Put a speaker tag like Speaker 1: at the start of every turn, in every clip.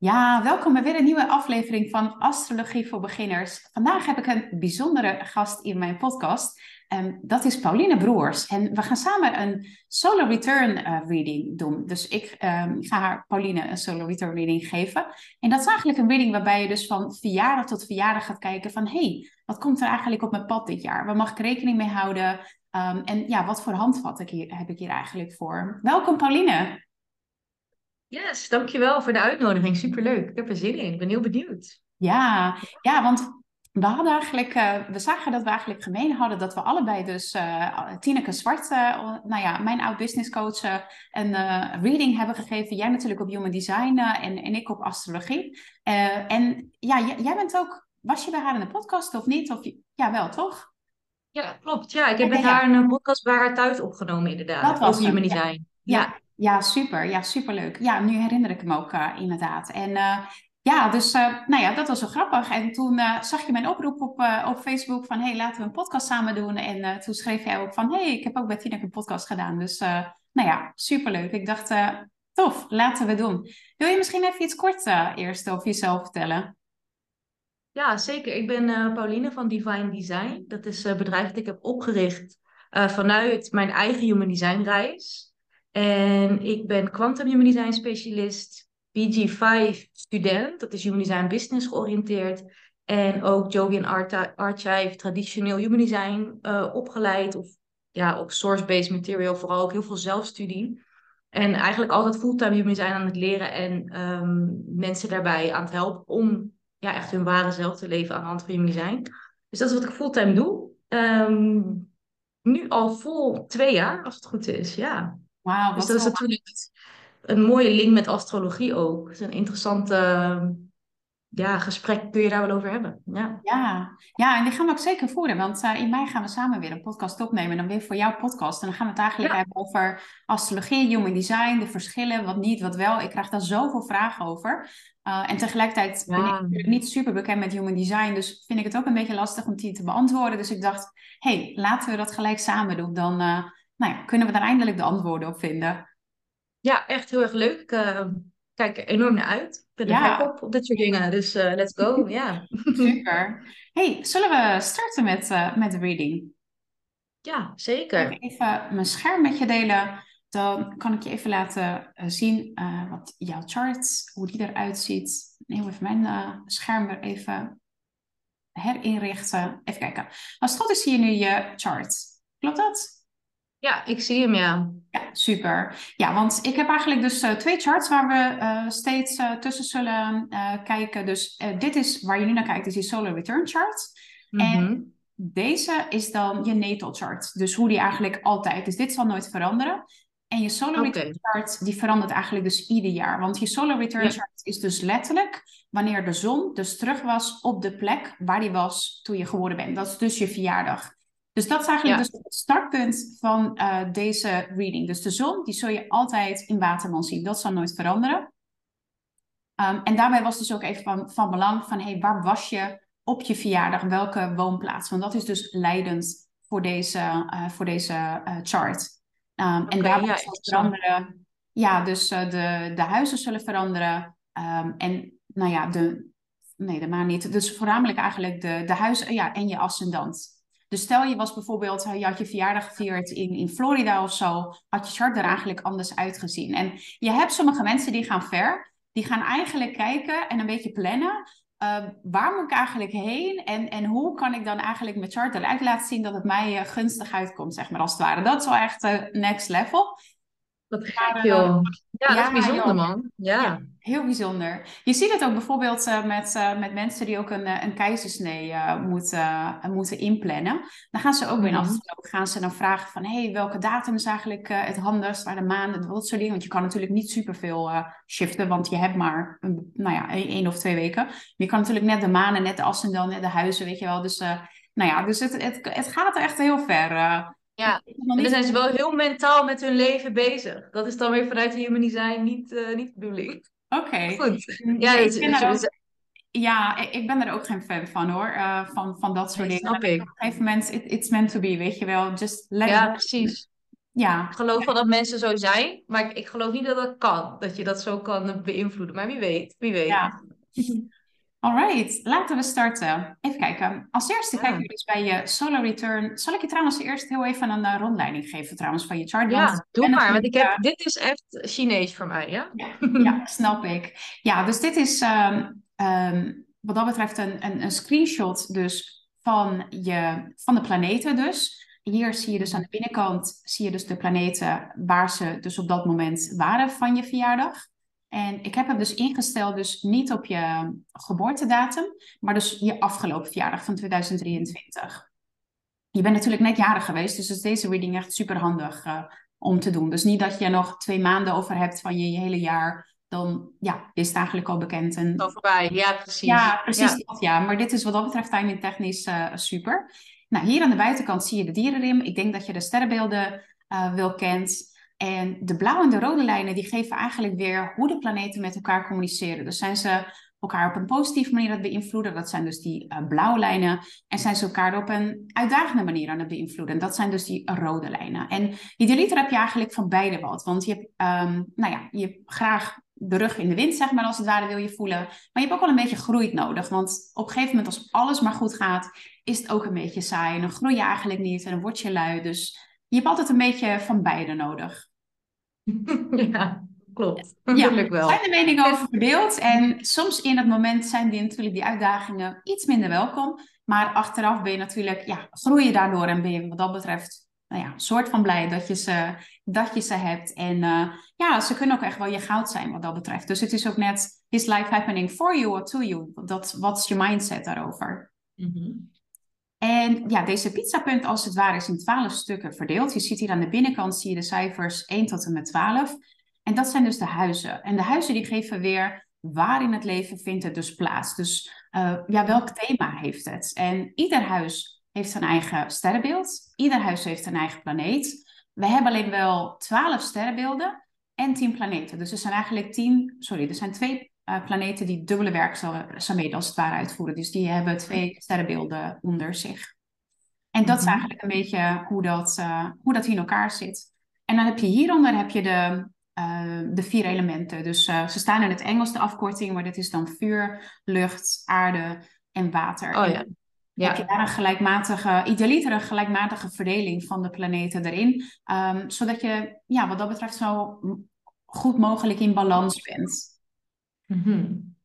Speaker 1: Ja, welkom bij weer een nieuwe aflevering van Astrologie voor Beginners. Vandaag heb ik een bijzondere gast in mijn podcast. Um, dat is Pauline Broers. En we gaan samen een solo return uh, reading doen. Dus ik um, ga haar, Pauline, een solo return reading geven. En dat is eigenlijk een reading waarbij je dus van verjaardag tot verjaardag gaat kijken van... hey, wat komt er eigenlijk op mijn pad dit jaar? Waar mag ik rekening mee houden? Um, en ja, wat voor handvat heb ik hier eigenlijk voor? Welkom Pauline.
Speaker 2: Yes, dankjewel voor de uitnodiging. Superleuk. Ik heb er zin in. Ik ben heel benieuwd.
Speaker 1: Ja, ja want we hadden eigenlijk, uh, we zagen dat we eigenlijk gemeen hadden dat we allebei dus uh, Tineke Zwart, uh, nou ja, mijn oud business coach, een reading hebben gegeven. Jij natuurlijk op human design en, en ik op astrologie. en ja, jij bent ook, was je bij haar in de podcast of niet? Of, ja, wel toch?
Speaker 2: Ja, klopt. Ja, ik heb met haar een podcast bij haar thuis opgenomen inderdaad. Dat was over human design.
Speaker 1: ja. ja. Ja, super. Ja, superleuk. Ja, nu herinner ik hem ook uh, inderdaad. En uh, ja, dus uh, nou ja, dat was wel grappig. En toen zag je mijn oproep op, op Facebook van... hey, laten we een podcast samen doen. En toen schreef jij ook van... hey, ik heb ook bij Tineke een podcast gedaan. Dus nou ja, superleuk. Ik dacht, tof, laten we doen. Wil je misschien even iets kort eerst over jezelf vertellen?
Speaker 2: Ja, zeker. Ik ben Pauline van Divine Design. Dat is een bedrijf dat ik heb opgericht vanuit mijn eigen human design reis... En ik ben Quantum Human Design specialist, BG5 student, dat is Human Design Business georiënteerd. En ook Jovian Archive, traditioneel Human Design uh, opgeleid. Of ja, op source-based material, vooral ook heel veel zelfstudie. En eigenlijk altijd fulltime Human Design aan het leren en um, mensen daarbij aan het helpen om ja, echt hun ware zelf te leven aan de hand van Human Design. Dus dat is wat ik fulltime doe. Um, nu al vol twee jaar, als het goed is, ja.
Speaker 1: Wauw,
Speaker 2: dus dat is natuurlijk een mooie link met astrologie ook. Het is een interessante ja, gesprek kun je daar wel over hebben. Ja,
Speaker 1: ja. ja en die gaan we ook zeker voeren. Want uh, in mei gaan we samen weer een podcast opnemen. En dan weer voor jouw podcast. En dan gaan we het eigenlijk hebben over astrologie, human design, de verschillen, wat niet, wat wel. Ik krijg daar zoveel vragen over. Uh, en tegelijkertijd ben ik niet super bekend met human design. Dus vind ik het ook een beetje lastig om die te beantwoorden. Dus ik dacht, hey, laten we dat gelijk samen doen. Dan... Uh, nou ja, kunnen we daar eindelijk de antwoorden op vinden.
Speaker 2: Ja, echt heel erg leuk. Ik uh, kijk er enorm naar uit. Ik ben er ja. op, op dit soort dingen. Dus uh, let's go. Ja.
Speaker 1: Super. Hey, zullen we starten met, uh, met de reading?
Speaker 2: Ja, zeker.
Speaker 1: Ik even mijn scherm met je delen. Dan kan ik je even laten zien wat jouw chart, hoe die eruit ziet. Heel even mijn scherm er even herinrichten. Even kijken. Als het goed is, zie je nu je chart. Klopt dat?
Speaker 2: Ja, ik zie hem, ja.
Speaker 1: Ja, super. Ja, want ik heb eigenlijk dus uh, twee charts waar we uh, steeds uh, tussen zullen kijken. Dus dit is waar je nu naar kijkt, is je solar return chart. Mm -hmm. En deze is dan je natal chart. Dus hoe die eigenlijk altijd. Dus dit zal nooit veranderen. En je solar okay. return chart, die verandert eigenlijk dus ieder jaar. Want je solar return ja. chart is dus letterlijk wanneer de zon dus terug was op de plek waar die was toen je geboren bent. Dat is dus je verjaardag. Dus dat is eigenlijk dus het startpunt van uh, deze reading. Dus de zon, die zul je altijd in Waterman zien. Dat zal nooit veranderen. Um, en daarbij was dus ook even van, van belang van, hey, waar was je op je verjaardag? Welke woonplaats? Want dat is dus leidend voor deze, uh, voor deze uh, chart. Um, okay, en daarbij ja, zal veranderen. Ja, dus de, de huizen zullen veranderen. Um, en nou ja, de, nee, de maan niet. Dus voornamelijk eigenlijk de, de huizen ja, en je ascendant. Dus stel je was bijvoorbeeld, je had je verjaardag gevierd in, in Florida of zo, had je chart er eigenlijk anders uitgezien. En je hebt sommige mensen die gaan ver, die gaan eigenlijk kijken en een beetje plannen. Uh, waar moet ik eigenlijk heen en, en hoe kan ik dan eigenlijk mijn chart eruit laten zien dat het mij uh, gunstig uitkomt, zeg maar als het ware. Dat is wel echt uh, next level.
Speaker 2: Wat gek joh. Ja, dat is bijzonder man. Ja.
Speaker 1: Heel bijzonder. Je ziet het ook bijvoorbeeld uh, met, uh, met mensen die ook een, uh, een keizersnee moeten, moeten inplannen. Dan gaan ze ook weer mm -hmm. gaan ze dan vragen van... hey, welke datum is eigenlijk het handigst, waar de maanden, dat soort dingen. Want je kan natuurlijk niet superveel shiften, want je hebt maar een, nou ja, één of twee weken. Je kan natuurlijk net de maanden, net de ascendant, net de huizen, weet je wel. Dus, nou ja, dus het, het, het gaat echt heel ver...
Speaker 2: Ja, en dan zijn ze wel heel mentaal met hun leven bezig. Dat is dan weer vanuit de human design niet, uh, niet de bedoeling.
Speaker 1: Oké. Okay.
Speaker 2: Goed.
Speaker 1: Ja, ja, ik ben ook, ja, ik ben er ook geen fan van hoor. Uh, van, van dat soort dingen.
Speaker 2: Snap ik.
Speaker 1: Op een gegeven moment, it, it's meant to be, weet je wel. Just let
Speaker 2: ja, precies.
Speaker 1: Ja.
Speaker 2: Ik geloof wel dat mensen zo zijn, maar ik, ik geloof niet dat dat kan. Dat je dat zo kan beïnvloeden. Maar wie weet, wie weet.
Speaker 1: Ja. Alright, laten we starten. Even kijken. Als eerste
Speaker 2: Ja.
Speaker 1: kijken we dus bij je solar return. Zal ik je trouwens eerst heel even een uh, rondleiding geven trouwens van je chart?
Speaker 2: Ja, doe maar, want ik heb, dit is echt Chinees voor mij, ja?
Speaker 1: Ja, ja, snap ik. Ja, dus dit is ehm, ehm, wat dat betreft een, een, een screenshot dus van, je, van de planeten dus. Hier zie je dus aan de binnenkant zie je dus de planeten waar ze dus op dat moment waren van je verjaardag. En ik heb hem dus ingesteld, dus niet op je geboortedatum, maar dus je afgelopen verjaardag van 2023. Je bent natuurlijk net jarig geweest, dus is deze reading echt super handig uh, om te doen. Dus niet dat je nog twee maanden over hebt van je, je hele jaar, dan ja, is het eigenlijk al bekend. En,
Speaker 2: Al voorbij, ja precies.
Speaker 1: Ja, precies ja. dat, ja. Maar dit is wat dat betreft timing technisch uh, super. Nou, hier aan de buitenkant zie je de dierenrim. Ik denk dat je de sterrenbeelden uh, wel kent. En de blauwe en de rode lijnen die geven eigenlijk weer hoe de planeten met elkaar communiceren. Dus zijn ze elkaar op een positieve manier aan het beïnvloeden? Dat zijn dus die uh, blauwe lijnen. En zijn ze elkaar op een uitdagende manier aan het beïnvloeden? Dat zijn dus die rode lijnen. En idealiter heb je eigenlijk van beide wat. Want je hebt, um, nou ja, je hebt graag de rug in de wind, zeg maar, als het ware wil je voelen. Maar je hebt ook wel een beetje groei nodig. Want op een gegeven moment, als alles maar goed gaat, is het ook een beetje saai. En dan groei je eigenlijk niet en dan word je lui. Dus je hebt altijd een beetje van beide nodig.
Speaker 2: Ja, klopt.
Speaker 1: Ja,
Speaker 2: wel.
Speaker 1: zijn de meningen over verdeeld. En soms in het moment zijn die natuurlijk die uitdagingen iets minder welkom. Maar achteraf ben je natuurlijk, ja, groei je daardoor en ben je wat dat betreft, nou ja, soort van blij dat je ze, dat je ze hebt. En uh, ja, ze kunnen ook echt wel je goud zijn wat dat betreft. Dus het is ook net, is life happening for you or to you? Dat, wat is je mindset daarover?
Speaker 2: Mm -hmm.
Speaker 1: En ja, deze pizzapunt als het ware is in 12 stukken verdeeld. Je ziet hier aan de binnenkant zie je de cijfers 1 tot en met 12. En dat zijn dus de huizen. En de huizen die geven weer waar in het leven vindt het dus plaats. Dus uh, ja, welk thema heeft het? En ieder huis heeft zijn eigen sterrenbeeld. Ieder huis heeft een eigen planeet. We hebben alleen wel 12 sterrenbeelden en 10 planeten. Dus er zijn eigenlijk 10, sorry, er zijn twee uh, planeten die dubbele werkzaamheden als het ware uitvoeren. Dus die hebben twee sterrenbeelden onder zich. En dat is eigenlijk een beetje hoe dat, uh, hoe dat hier in elkaar zit. En dan heb je hieronder heb je de, uh, de vier elementen. Dus ze staan in het Engels de afkorting, maar dit is dan vuur, lucht, aarde en water.
Speaker 2: Oh ja. Ja.
Speaker 1: Heb je daar een gelijkmatige, idealiter een gelijkmatige verdeling van de planeten erin. Um, zodat je, ja, wat dat betreft, zo goed mogelijk in balans bent.
Speaker 2: Mm -hmm.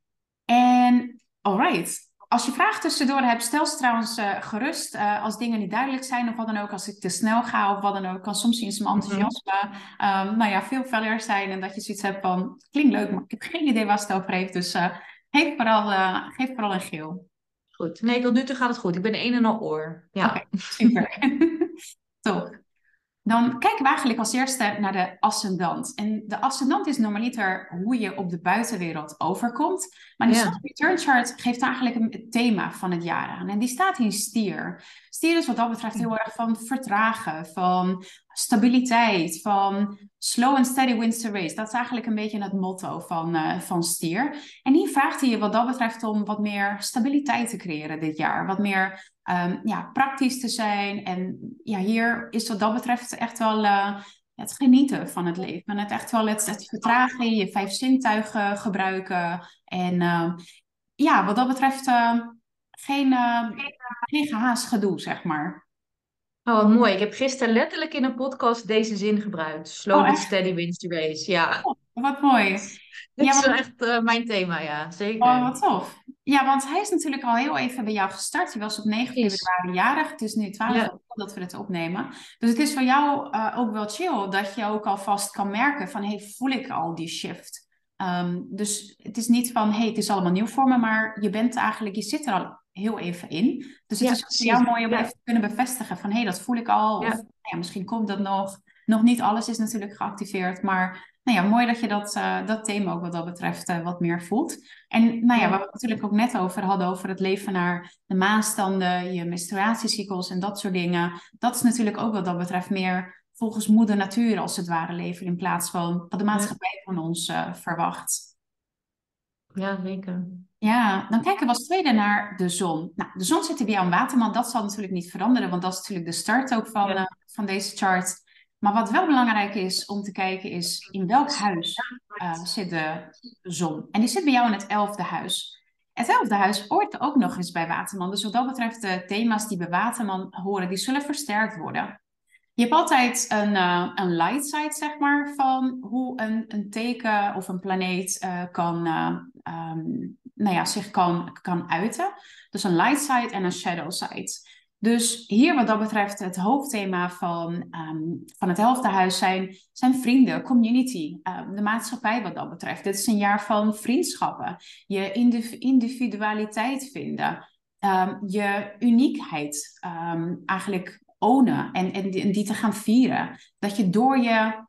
Speaker 1: En alright. Als je vragen tussendoor hebt, stel ze trouwens uh, gerust. Uh, als dingen niet duidelijk zijn of wat dan ook, als ik te snel ga of wat dan ook, kan soms in zijn enthousiasme mm -hmm. um, nou ja, veel feller zijn en dat je zoiets hebt van, klinkt leuk, maar ik heb geen idee waar het over heeft. Dus uh, geef, vooral, geef vooral een geel.
Speaker 2: Goed. Nee, tot nu toe gaat het goed. Ik ben een en al oor. Ja.
Speaker 1: Okay, super. Top. Dan kijken we eigenlijk als eerste naar de ascendant. En de ascendant is normaliter hoe je op de buitenwereld overkomt. Maar de ja. return chart geeft eigenlijk een thema van het jaar aan. En die staat in stier. Stier is wat dat betreft heel erg van vertragen, van stabiliteit, van slow and steady wins the race. Dat is eigenlijk een beetje het motto van, uh, van stier. En hier vraagt hij je wat dat betreft om wat meer stabiliteit te creëren dit jaar. Wat meer um, ja, praktisch te zijn. En ja, hier is wat dat betreft echt wel uh, het genieten van het leven. En het echt wel het, het vertragen, je vijf zintuigen gebruiken. En uh, ja, wat dat betreft uh, geen, geen gehaast gedoe, zeg maar.
Speaker 2: Oh, wat mooi. Ik heb gisteren letterlijk in een podcast deze zin gebruikt. Slow oh, but steady wins the race. Ja.
Speaker 1: Oh, wat mooi.
Speaker 2: Dit ja, is want... echt uh, mijn thema, ja. Zeker.
Speaker 1: Oh, wat tof. Ja, want hij is natuurlijk al heel even bij jou gestart. Hij was op 9 februari jarig. Het is nu 12 ja. dat we het opnemen. Dus het is voor jou uh, ook wel chill dat je ook alvast kan merken van... hey, voel ik al die shift? Um, dus het is niet van, hey, het is allemaal nieuw voor me, maar je bent eigenlijk, je zit er al heel even in. Dus het ja, is voor jou mooi om ja. even te kunnen bevestigen van, hé, hey, dat voel ik al. Of ja, misschien komt dat nog. Nog niet alles is natuurlijk geactiveerd, maar nou ja, mooi dat je dat, uh, dat thema ook wat dat betreft uh, wat meer voelt. En nou ja, waar we het natuurlijk ook net over hadden, over het leven naar de maanstanden, je menstruatiecyclus en dat soort dingen. Dat is natuurlijk ook wat dat betreft meer volgens moeder natuur als het ware leven, in plaats van wat de maatschappij van ons uh, verwacht.
Speaker 2: Ja, zeker.
Speaker 1: Ja, dan kijken we als tweede naar de zon. Nou, de zon zit er bij jou in Waterman. Dat zal natuurlijk niet veranderen, want dat is natuurlijk de start ook van, ja. uh, van deze chart. Maar wat wel belangrijk is om te kijken is in welk huis uh, zit de zon. En die zit bij jou in het elfde huis. Het elfde huis hoort ook nog eens bij Waterman. Dus wat dat betreft de thema's die bij Waterman horen, die zullen versterkt worden. Je hebt altijd een, uh, een light side, zeg maar, van hoe een, een teken of een planeet uh, kan, uh, nou ja, zich kan, kan uiten. Dus een light side en een shadow side. Dus hier wat dat betreft het hoofdthema van, um, van het helfte huis zijn, zijn vrienden, community, um, de maatschappij wat dat betreft. Dit is een jaar van vriendschappen, je individualiteit vinden, je uniekheid eigenlijk ownen en, en, die te gaan vieren. Dat je door je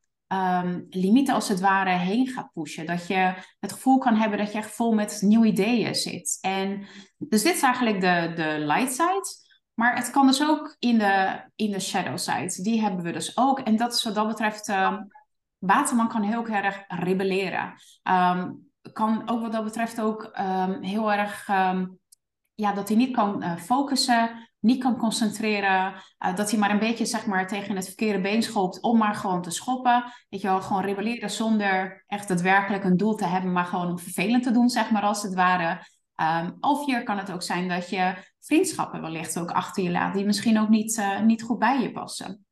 Speaker 1: limieten als het ware heen gaat pushen. Dat je het gevoel kan hebben dat je echt vol met nieuwe ideeën zit. En dus dit is eigenlijk de, de light side. Maar het kan dus ook in de, in de shadow side. Die hebben we dus ook. En dat is wat dat betreft. Uh, Waterman kan heel erg rebelleren. Um, kan ook wat dat betreft ook um, heel erg. Um, ja, dat hij niet kan uh, focussen, niet kan concentreren. Uh, dat hij maar een beetje zeg maar, tegen het verkeerde been schopt om maar gewoon te schoppen. Weet je wel, gewoon rebelleren zonder echt daadwerkelijk een doel te hebben, maar gewoon om vervelend te doen, zeg maar, als het ware. Um, of hier kan het ook zijn dat je vriendschappen wellicht ook achter je laat, die misschien ook niet, uh, niet goed bij je passen.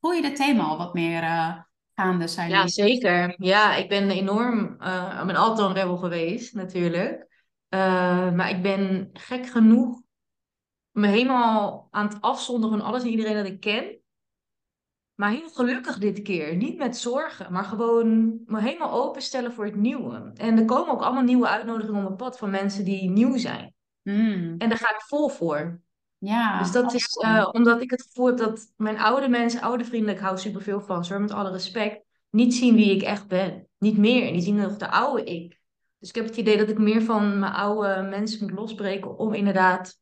Speaker 1: Voel je dit thema al wat meer uh, gaande zijn?
Speaker 2: Ja, zeker. Ja, ik ben enorm, ik ben altijd een rebel geweest natuurlijk. maar ik ben gek genoeg me helemaal aan het afzonderen van alles en iedereen dat ik ken. Maar heel gelukkig dit keer. Niet met zorgen, maar gewoon me helemaal openstellen voor het nieuwe. En er komen ook allemaal nieuwe uitnodigingen op mijn pad van mensen die nieuw zijn. Mm. En daar ga ik vol voor. Ja. Dus dat is uh, omdat ik het gevoel heb dat mijn oude mensen, oude vrienden, ik hou superveel van ze, met alle respect, niet zien wie ik echt ben. Niet meer. Die zien nog de oude ik. Dus ik heb het idee dat ik meer van mijn oude mensen moet losbreken om inderdaad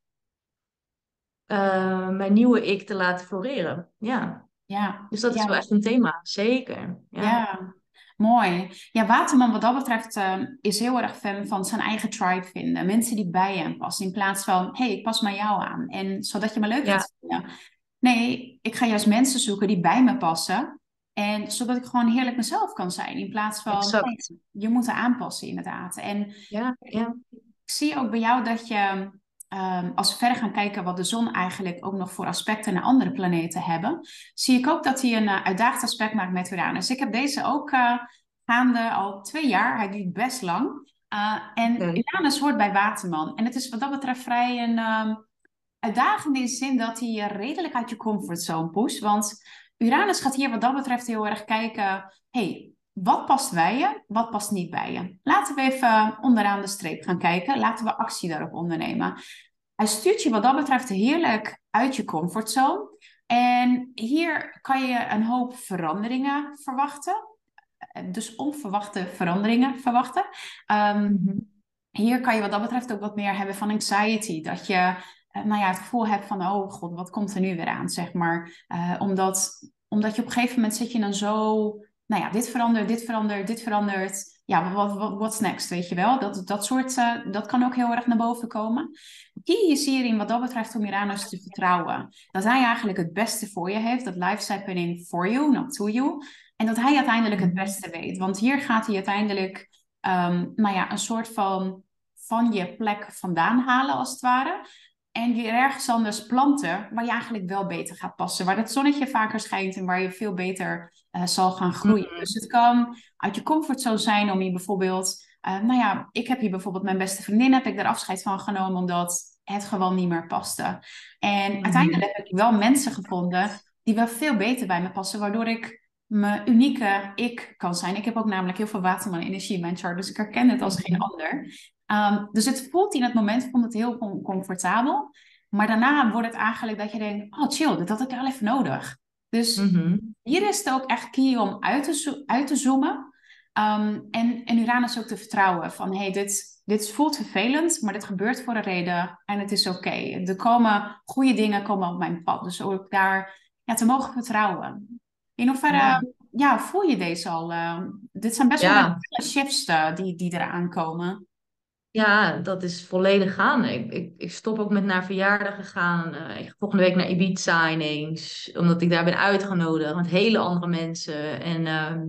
Speaker 2: uh, mijn nieuwe ik te laten floreren. Ja. Ja. Dus dat is wel echt een thema, zeker.
Speaker 1: Ja. ja. Mooi. Ja, Waterman wat dat betreft uh, is heel erg fan van zijn eigen tribe vinden. Mensen die bij hem passen. In plaats van, hé, hey, ik pas maar jou aan. En zodat je me leuk gaat vinden. Nee, ik ga juist mensen zoeken die bij me passen. En zodat ik gewoon heerlijk mezelf kan zijn. In plaats van, hey, je moet er aanpassen inderdaad. En ja, ja. ik zie ook bij jou dat je um, als we verder gaan kijken wat de zon eigenlijk ook nog voor aspecten naar andere planeten hebben, zie ik ook dat hij een uh, uitdagend aspect maakt met Uranus. Ik heb deze ook uh, gaande al twee jaar. Hij duurt best lang. Uh, en Uranus hoort bij Waterman. En het is wat dat betreft vrij een um, uitdagende in de zin dat hij je redelijk uit je comfortzone pusht. Want Uranus gaat hier wat dat betreft heel erg kijken. hey, wat past bij je, wat past niet bij je? Laten we even onderaan de streep gaan kijken. Laten we actie daarop ondernemen. Hij stuurt je wat dat betreft heerlijk uit je comfortzone. En hier kan je een hoop veranderingen verwachten. Dus onverwachte veranderingen verwachten. Um, hier kan je wat dat betreft ook wat meer hebben van anxiety. Dat je uh, nou ja, het gevoel hebt van, oh god, wat komt er nu weer aan, zeg maar. Uh, omdat, omdat je op een gegeven moment zit je dan zo nou ja, dit verandert, dit verandert, dit verandert. Ja, wat, what's next, weet je wel? Dat, dat soort, uh, dat kan ook heel erg naar boven komen. Key is hierin wat dat betreft om Uranus te vertrouwen. Dat hij eigenlijk het beste voor je heeft. Dat life's happening for you, not to you. En dat hij uiteindelijk het beste weet. Want hier gaat hij uiteindelijk, um, nou ja, een soort van van je plek vandaan halen, als het ware. En weer ergens anders planten waar je eigenlijk wel beter gaat passen. Waar het zonnetje vaker schijnt en waar je veel beter uh, zal gaan groeien. Mm. Dus het kan uit je comfortzone zijn om je bijvoorbeeld... Uh, nou ja, ik heb hier bijvoorbeeld mijn beste vriendin, heb ik daar afscheid van genomen omdat het gewoon niet meer paste. En mm. uiteindelijk heb ik wel mensen gevonden die wel veel beter bij me passen, waardoor ik mijn unieke ik kan zijn. Ik heb ook namelijk heel veel waterman-energie in mijn chart, dus ik herken het als geen mm. ander. Um, dus het voelt in het moment vond het heel comfortabel. Maar daarna wordt het eigenlijk dat je denkt, oh chill, dit had ik wel even nodig. Dus mhm. hier is het ook echt key om uit te, uit te zoomen. Um, en, en Uranus ook te vertrouwen van, hey, dit, dit voelt vervelend, maar dit gebeurt voor een reden en het is oké. Er komen goede dingen komen op mijn pad, dus ook daar ja, te mogen vertrouwen. In hoeverre ja. ja voel je deze al? Uh, dit zijn best wel shifts uh, die, die eraan komen.
Speaker 2: Ja, dat is volledig gaan. Ik, ik, ik stop ook met naar verjaardagen gaan. Uh, ik ga volgende week naar Ibiza ineens. Omdat ik daar ben uitgenodigd met hele andere mensen. En uh,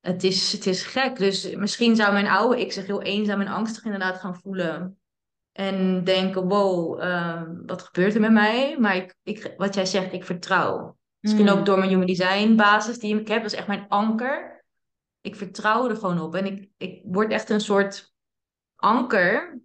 Speaker 2: het, is, het is gek. Dus misschien zou mijn oude ik zich heel eenzaam en angstig inderdaad gaan voelen. En denken, wow, uh, wat gebeurt er met mij? Maar ik, ik, wat jij zegt, ik vertrouw. Misschien ook hmm. door mijn human design basis die ik heb. Dat is echt mijn anker. Ik vertrouw er gewoon op. En ik, ik word echt een soort anker.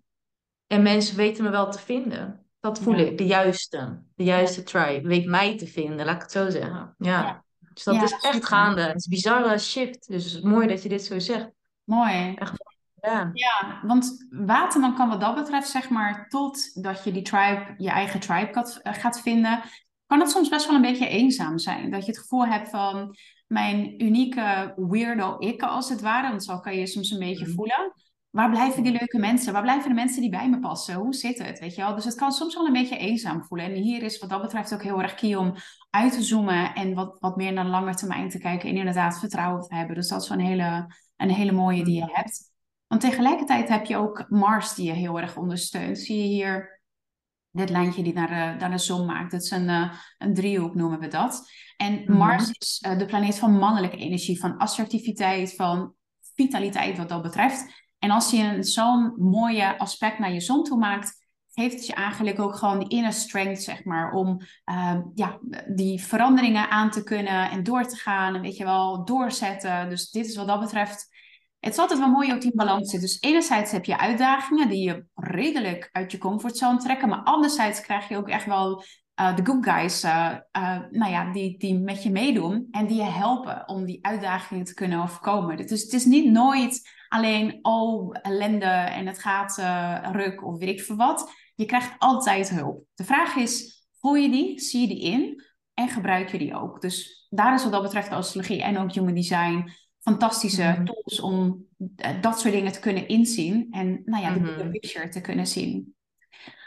Speaker 2: En mensen weten me wel te vinden. Dat voel ik, de juiste. De juiste tribe. Weet mij te vinden, laat ik het zo zeggen. Ja. Dus dat is echt gaande. Het is een bizarre shift. Dus het is mooi dat je dit zo zegt.
Speaker 1: Mooi. Echt, ja. ja, want Waterman kan wat dat betreft, zeg maar, totdat je die tribe, je eigen tribe eh, gaat vinden, kan het soms best wel een beetje eenzaam zijn. Dat je het gevoel hebt van mijn unieke weirdo ik, als het ware. Want zo kan je je soms een beetje mhm. voelen. Waar blijven die leuke mensen? Waar blijven de mensen die bij me passen? Hoe zit het? Weet je wel? Dus het kan soms wel een beetje eenzaam voelen. En hier is wat dat betreft ook heel erg key om uit te zoomen en wat, wat meer naar lange termijn te kijken en inderdaad vertrouwen te hebben. Dus dat is wel een hele, een hele mooie die je mhm. hebt. Want tegelijkertijd heb je ook Mars die je heel erg ondersteunt. Zie je hier dit lijntje die naar de, naar de zon maakt. Dat is een, uh, een driehoek noemen we dat. En mhm. Mars is uh, de planeet van mannelijke energie, van assertiviteit, van vitaliteit wat dat betreft. En als je zo'n mooie aspect naar je zon toe maakt, geeft het je eigenlijk ook gewoon die inner strength, zeg maar, om uh, ja, die veranderingen aan te kunnen en door te gaan en weet je wel, doorzetten. Dus dit is wat dat betreft het is altijd wel mooi dat die balans zit. Dus enerzijds heb je uitdagingen die je redelijk uit je comfortzone trekken, maar anderzijds krijg je ook echt wel uh, de good guys, uh, uh, nou ja, die, die met je meedoen en die je helpen om die uitdagingen te kunnen overkomen. Dus het is niet nooit alleen, oh, ellende en het gaat ruk of weet ik veel wat. Je krijgt altijd hulp. De vraag is, voel je die, zie je die in en gebruik je die ook? Dus daar is wat dat betreft astrologie en ook human design fantastische mhm. tools om eh, dat soort dingen te kunnen inzien en nou ja, de bigger mhm. picture te kunnen zien.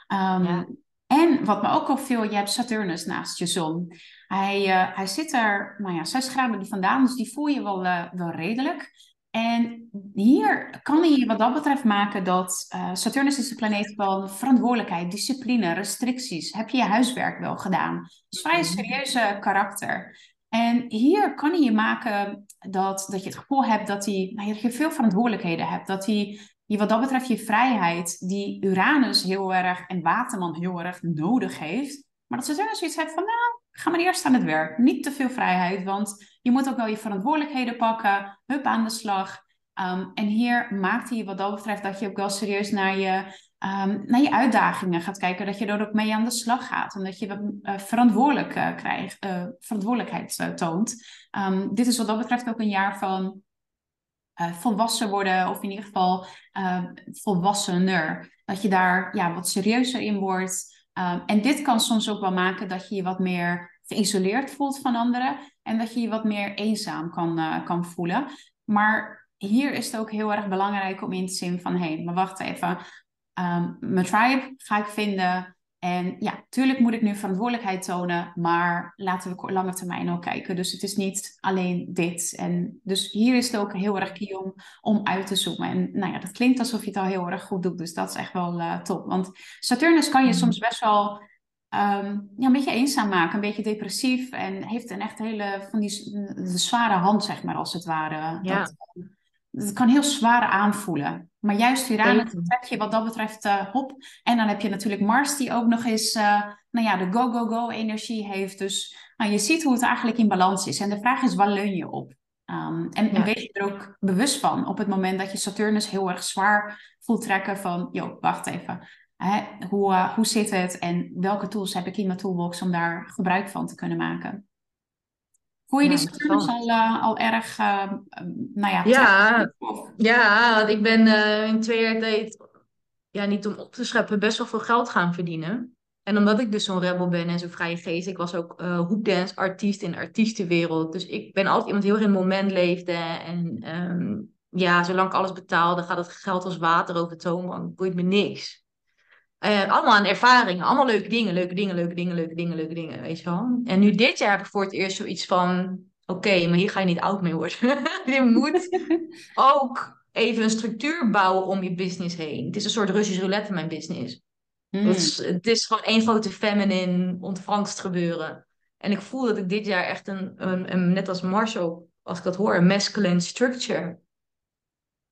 Speaker 1: Ehm, en wat me ook al veel, je hebt Saturnus naast je zon. Hij, uh, hij zit er, nou ja, zes graden vandaan, dus die voel je wel, uh, wel redelijk. En hier kan hij wat dat betreft maken dat uh, Saturnus is de planeet van verantwoordelijkheid, discipline, restricties. Heb je je huiswerk wel gedaan? Dus vrij mhm. serieuze karakter. En hier kan hij je maken dat, dat je het gevoel hebt dat, hij, nou, dat je veel verantwoordelijkheden hebt. Dat hij je wat dat betreft je vrijheid, die Uranus heel erg en Waterman heel erg nodig heeft. Maar dat ze zelfs zoiets hebben van, nou, ga maar eerst aan het werk. Niet te veel vrijheid, want je moet ook wel je verantwoordelijkheden pakken. Hup aan de slag. Um, en hier maakt hij wat dat betreft dat je ook wel serieus naar je um, naar je uitdagingen gaat kijken, dat je er ook mee aan de slag gaat en dat je wat uh, verantwoordelijk, uh, krijgt, uh, verantwoordelijkheid toont. Um, dit is wat dat betreft ook een jaar van volwassen worden, of in ieder geval volwassener. Dat je daar ja, wat serieuzer in wordt. Um, en dit kan soms ook wel maken dat je je wat meer geïsoleerd voelt van anderen en dat je je wat meer eenzaam kan, kan voelen. Maar hier is het ook heel erg belangrijk om in te zien van hé, hey, maar wacht even, um, mijn tribe ga ik vinden. En ja, tuurlijk moet ik nu verantwoordelijkheid tonen, maar laten we lange termijn ook kijken. Dus het is niet alleen dit. En dus hier is het ook heel erg key om, om uit te zoomen. En nou ja, dat klinkt alsof je het al heel erg goed doet. Dus dat is echt wel uh, top. Want Saturnus kan je mm. soms best wel um, ja, een beetje eenzaam maken, een beetje depressief. En heeft een echt hele van die de zware hand, zeg maar, als het ware. Ja. Dat, het kan heel zwaar aanvoelen. Maar juist Uranus trek je wat dat betreft uh, op. En dan heb je natuurlijk Mars die ook nog eens uh, nou ja, de go-go-go energie heeft. Dus nou, je ziet hoe het eigenlijk in balans is. En de vraag is, waar leun je op? Um, en, ja. wees je er ook bewust van op het moment dat je Saturnus heel erg zwaar voelt trekken van... joh, wacht even. Hè, hoe, uh, hoe zit het en welke tools heb ik in mijn toolbox om daar gebruik van te kunnen maken? Voel je die Saturnus al, uh, al erg, uh, nou ja...
Speaker 2: Ja, ja want ik ben uh, in twee jaar tijd, ja, niet om op te scheppen, best wel veel geld gaan verdienen. En omdat ik dus zo'n rebel ben en zo'n vrije geest, ik was ook uh, hoepdance artiest in de artiestenwereld. Dus ik ben altijd iemand die heel erg in het moment leefde. En um, ja, zolang ik alles betaalde, gaat het geld als water over het toonbank. Boeit me niks. Uh, allemaal aan ervaringen, allemaal leuke dingen, leuke dingen, leuke dingen, leuke dingen, leuke dingen, weet je wel. En nu dit jaar heb ik voor het eerst zoiets van, oké, maar hier ga je niet oud mee worden. je moet ook even een structuur bouwen om je business heen. Het is een soort Russisch roulette mijn business.
Speaker 1: Mm.
Speaker 2: Het, is, het is gewoon één grote feminine ontvangst gebeuren. En ik voel dat ik dit jaar echt een, een, een net als Marshall, als ik dat hoor, een masculine structure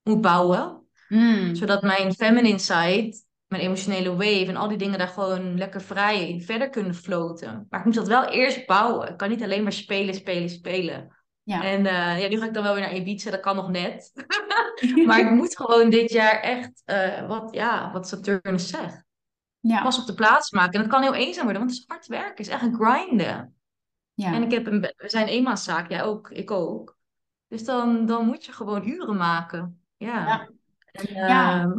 Speaker 2: moet bouwen.
Speaker 1: Mm.
Speaker 2: Zodat mijn feminine side, mijn emotionele wave en al die dingen daar gewoon lekker vrij verder kunnen floten. Maar ik moet dat wel eerst bouwen. Ik kan niet alleen maar spelen, spelen, spelen.
Speaker 1: Ja.
Speaker 2: En uh, ja, nu ga ik dan wel weer naar Ibiza, dat kan nog net. maar ik moet gewoon dit jaar echt, uh, wat, ja, wat Saturnus zegt.
Speaker 1: Ja.
Speaker 2: Pas op de plaats maken. En dat kan heel eenzaam worden, want het is hard werken. Het is echt een grinden.
Speaker 1: Ja.
Speaker 2: En ik heb een, we zijn eenmanszaak, jij ook, ik ook. Dus dan, dan moet je gewoon uren maken. Ja.
Speaker 1: Ja.
Speaker 2: En, uh,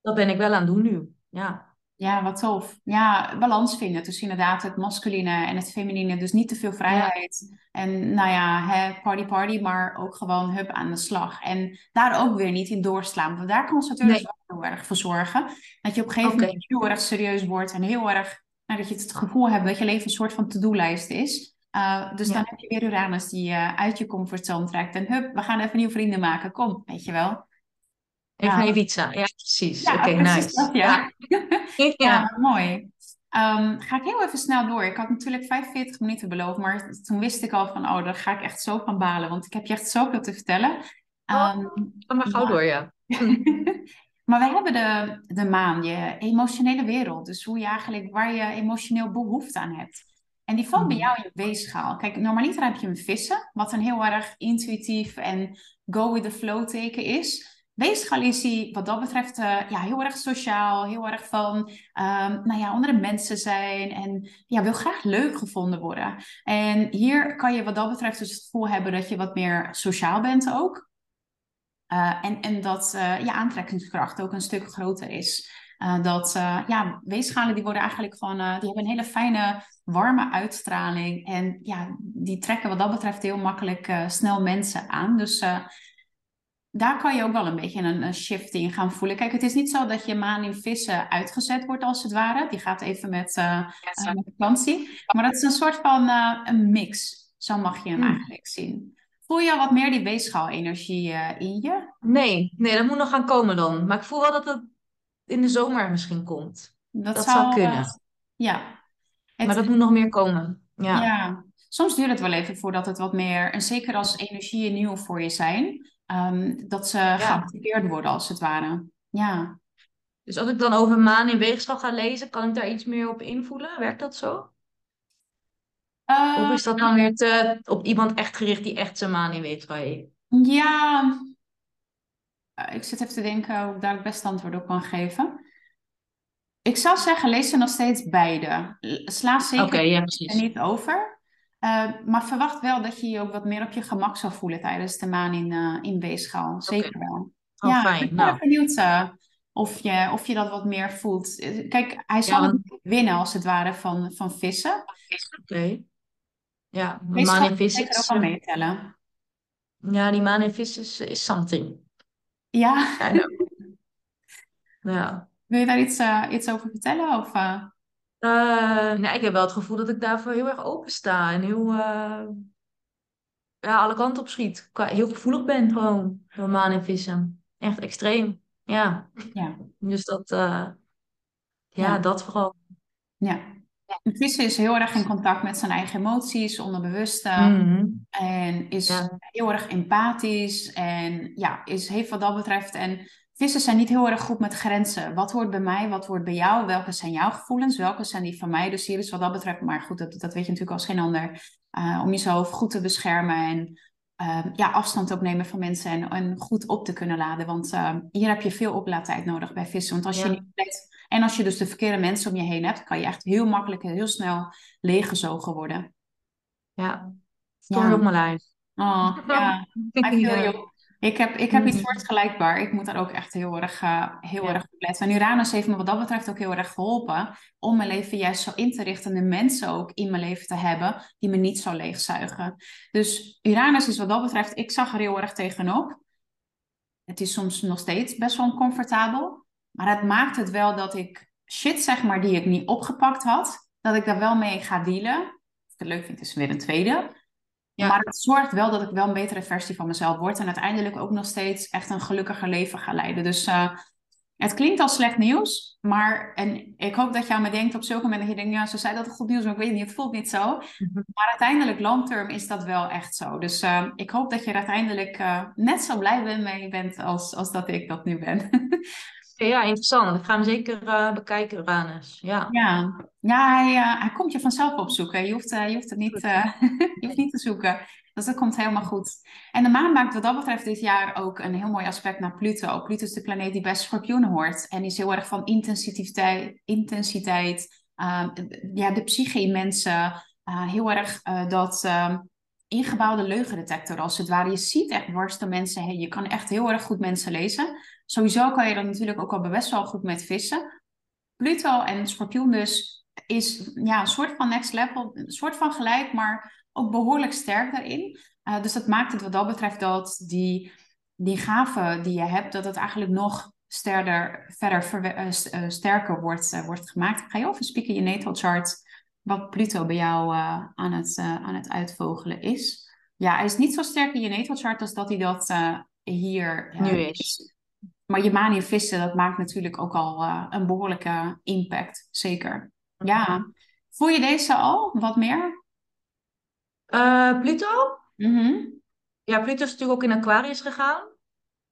Speaker 2: dat ben ik wel aan het doen nu. Ja.
Speaker 1: Ja, wat tof. Ja, balans vinden tussen inderdaad het masculine en het feminine. Dus niet te veel vrijheid. En nou ja, hè, party party, maar ook gewoon hup aan de slag. En daar ook weer niet in doorslaan. Want daar kan Saturnus
Speaker 2: Nee.
Speaker 1: wel heel erg voor zorgen. Dat je op een gegeven moment heel erg serieus wordt. En heel erg, nou, dat je het gevoel hebt dat je leven een soort van to-do-lijst is. Uh, dus
Speaker 2: Ja.
Speaker 1: dan heb je weer Uranus die je uit je comfortzone trekt. En hup, we gaan even nieuwe vrienden maken. Kom, weet je wel.
Speaker 2: Even
Speaker 1: Ja.
Speaker 2: naar Ibiza. Ja, precies.
Speaker 1: Ja,
Speaker 2: Oké,
Speaker 1: precies
Speaker 2: nice.
Speaker 1: dat, ja. Mooi. Ehm, ga ik heel even snel door. Ik had natuurlijk 45 minuten beloofd, maar toen wist ik al van, oh, daar ga ik echt zo van balen, want ik heb je echt zoveel te vertellen.
Speaker 2: Ga maar gauw door, ja.
Speaker 1: maar we hebben de, de maan, je emotionele wereld, dus hoe je eigenlijk, waar je emotioneel behoefte aan hebt. En die valt bij
Speaker 2: Mhm.
Speaker 1: jou in je weegschaal. Kijk, normaliter heb je een vissen, wat een heel erg intuïtief en go with the flow teken is. Weegschaal is wat dat betreft eh, ja, heel erg sociaal, heel erg van ehm, nou ja, onder de mensen zijn en ja, wil graag leuk gevonden worden. En hier kan je wat dat betreft dus het gevoel hebben dat je wat meer sociaal bent ook. Eh, en, en dat eh, je aantrekkingskracht ook een stuk groter is. Dat eh, ja, weegschalen die worden eigenlijk gewoon, die hebben een hele fijne, warme uitstraling. En ja, die trekken wat dat betreft heel makkelijk snel mensen aan. Dus daar kan je ook wel een beetje een, een shift in gaan voelen. Kijk, het is niet zo dat je maan in vissen uitgezet wordt als het ware. Die gaat even met, eh, eh, met vakantie. Maar dat is een soort van eh, een mix. Zo mag je hem
Speaker 2: Hmm.
Speaker 1: eigenlijk zien. Voel je al wat meer die weegschaalenergie eh in je?
Speaker 2: Nee, nee, dat moet nog gaan komen dan. Maar ik voel wel dat het in de zomer misschien komt. Dat zou kunnen.
Speaker 1: eh, ja. Het-
Speaker 2: Maar dat moet nog meer komen. Ja.
Speaker 1: ja. Soms duurt het wel even voordat het wat meer, en zeker als energieën nieuw voor je zijn, ehm, dat ze geactiveerd worden als het ware. Ja.
Speaker 2: Dus als ik dan over maan in weegschaal ga lezen, kan ik daar iets meer op invoelen? Werkt dat zo? Of is dat dan weer te, op iemand echt gericht die echt zijn maan in weegschaal heeft?
Speaker 1: Ja, Eh, ik zit even te denken hoe ik daar het beste antwoord op kan geven. Ik zou zeggen, lees er nog steeds beide. Sla zeker
Speaker 2: ja,
Speaker 1: er
Speaker 2: precies.
Speaker 1: niet over. Eh, maar verwacht wel dat je je ook wat meer op je gemak zou voelen tijdens de maan in, eh in weegschaal. Zeker wel.
Speaker 2: Oh,
Speaker 1: ja,
Speaker 2: fijn.
Speaker 1: ik ben
Speaker 2: Nou.
Speaker 1: benieuwd eh, of, je, of je dat wat meer voelt. Eh, Kijk, hij zal
Speaker 2: want-
Speaker 1: winnen als het ware van, van vissen.
Speaker 2: Oké. Ja, de maan in
Speaker 1: moet
Speaker 2: vis
Speaker 1: zeker ook wel meetellen.
Speaker 2: Ja, die maan in vis is, is something.
Speaker 1: Ja.
Speaker 2: Ja.
Speaker 1: wil je daar iets, iets over vertellen? Of, Eh,
Speaker 2: nou, ik heb wel het gevoel dat ik daarvoor heel erg open sta en heel eh, ja, alle kanten op schiet. Heel gevoelig ben gewoon voor maan en vissen. Echt extreem. Ja.
Speaker 1: Ja.
Speaker 2: Dus dat, eh, ja,
Speaker 1: Ja.
Speaker 2: dat vooral.
Speaker 1: Ja. Een vissen is heel erg in contact met zijn eigen emoties, onderbewuste.
Speaker 2: Mhm.
Speaker 1: En is
Speaker 2: Ja.
Speaker 1: heel erg empathisch. En ja, is, heeft wat dat betreft. En vissen zijn niet heel erg goed met grenzen. Wat hoort bij mij? Wat hoort bij jou? Welke zijn jouw gevoelens? Welke zijn die van mij? Dus hier is wat dat betreft. Maar goed, dat, dat weet je natuurlijk als geen ander. eh, om jezelf goed te beschermen. En eh, ja, afstand ook nemen van mensen. En, en goed op te kunnen laden. Want eh, hier heb je veel oplaadtijd nodig bij vissen. Want als je niet let, en als je dus de verkeerde mensen om je heen hebt, kan je echt heel makkelijk en heel snel leeggezogen worden.
Speaker 2: Ja. Storm
Speaker 1: Ja.
Speaker 2: op mijn lijf.
Speaker 1: Oh, ja. I feel
Speaker 2: Ja.
Speaker 1: you. Ik heb, ik heb iets soortgelijkbaar. Ik moet daar ook echt heel erg, eh, heel
Speaker 2: Ja.
Speaker 1: erg op letten. En Uranus heeft me wat dat betreft ook heel erg geholpen om mijn leven juist zo in te richten en de mensen ook in mijn leven te hebben die me niet zo leegzuigen. Dus Uranus is wat dat betreft, ik zag er heel erg tegenop. Het is soms nog steeds best wel oncomfortabel. Maar het maakt het wel dat ik shit, zeg maar, die ik niet opgepakt had, dat ik daar wel mee ga dealen. Wat ik het leuk vind, is weer een tweede. Maar het zorgt wel dat ik wel een betere versie van mezelf word. En uiteindelijk ook nog steeds echt een gelukkiger leven ga leiden. Dus uh, het klinkt als slecht nieuws. Maar en ik hoop dat je aan me denkt op zulke momenten dat je denkt, ja, ze zei dat het goed nieuws, maar ik weet niet, het voelt niet zo. Mhm. Maar uiteindelijk, long term, is dat wel echt zo. Dus uh, ik hoop dat je er uiteindelijk uh, net zo blij mee bent als, als dat ik dat nu ben.
Speaker 2: Ja, interessant. Ik ga hem zeker uh, bekijken, Uranus. Ja,
Speaker 1: ja. ja hij, uh, hij komt je vanzelf opzoeken. Je hoeft, uh, je hoeft het niet, je hoeft niet te zoeken. Dus dat komt helemaal goed. En de maan maakt wat dat betreft dit jaar ook een heel mooi aspect naar Pluto. Pluto is de planeet die bij schorpioenen hoort. En is heel erg van intensiteit, intensiteit ja, de psyche in mensen. heel erg dat ehm, ingebouwde leugendetector als het ware. Je ziet echt worste mensen. Hey, je kan echt heel erg goed mensen lezen. Sowieso kan je dat natuurlijk ook al best wel goed met vissen. Pluto en Scorpioen dus is ja, een soort van next level, een soort van gelijk, maar ook behoorlijk sterk daarin. Uh, dus dat maakt het wat dat betreft dat die, die gave die je hebt, dat het eigenlijk nog sterder, verder uh, sterker wordt, wordt gemaakt. Ga je over spieken je natal chart wat Pluto bij jou aan, het, aan het uitvogelen is. Ja, hij is niet zo sterk in je natal chart als dat hij dat hier
Speaker 2: nu is.
Speaker 1: Maar je maan in vissen, dat maakt natuurlijk ook al uh, een behoorlijke impact. Zeker. Ja. Voel je deze al? Wat meer?
Speaker 2: Uh, Pluto?
Speaker 1: Mm
Speaker 2: Ja, Pluto is natuurlijk ook in Aquarius gegaan.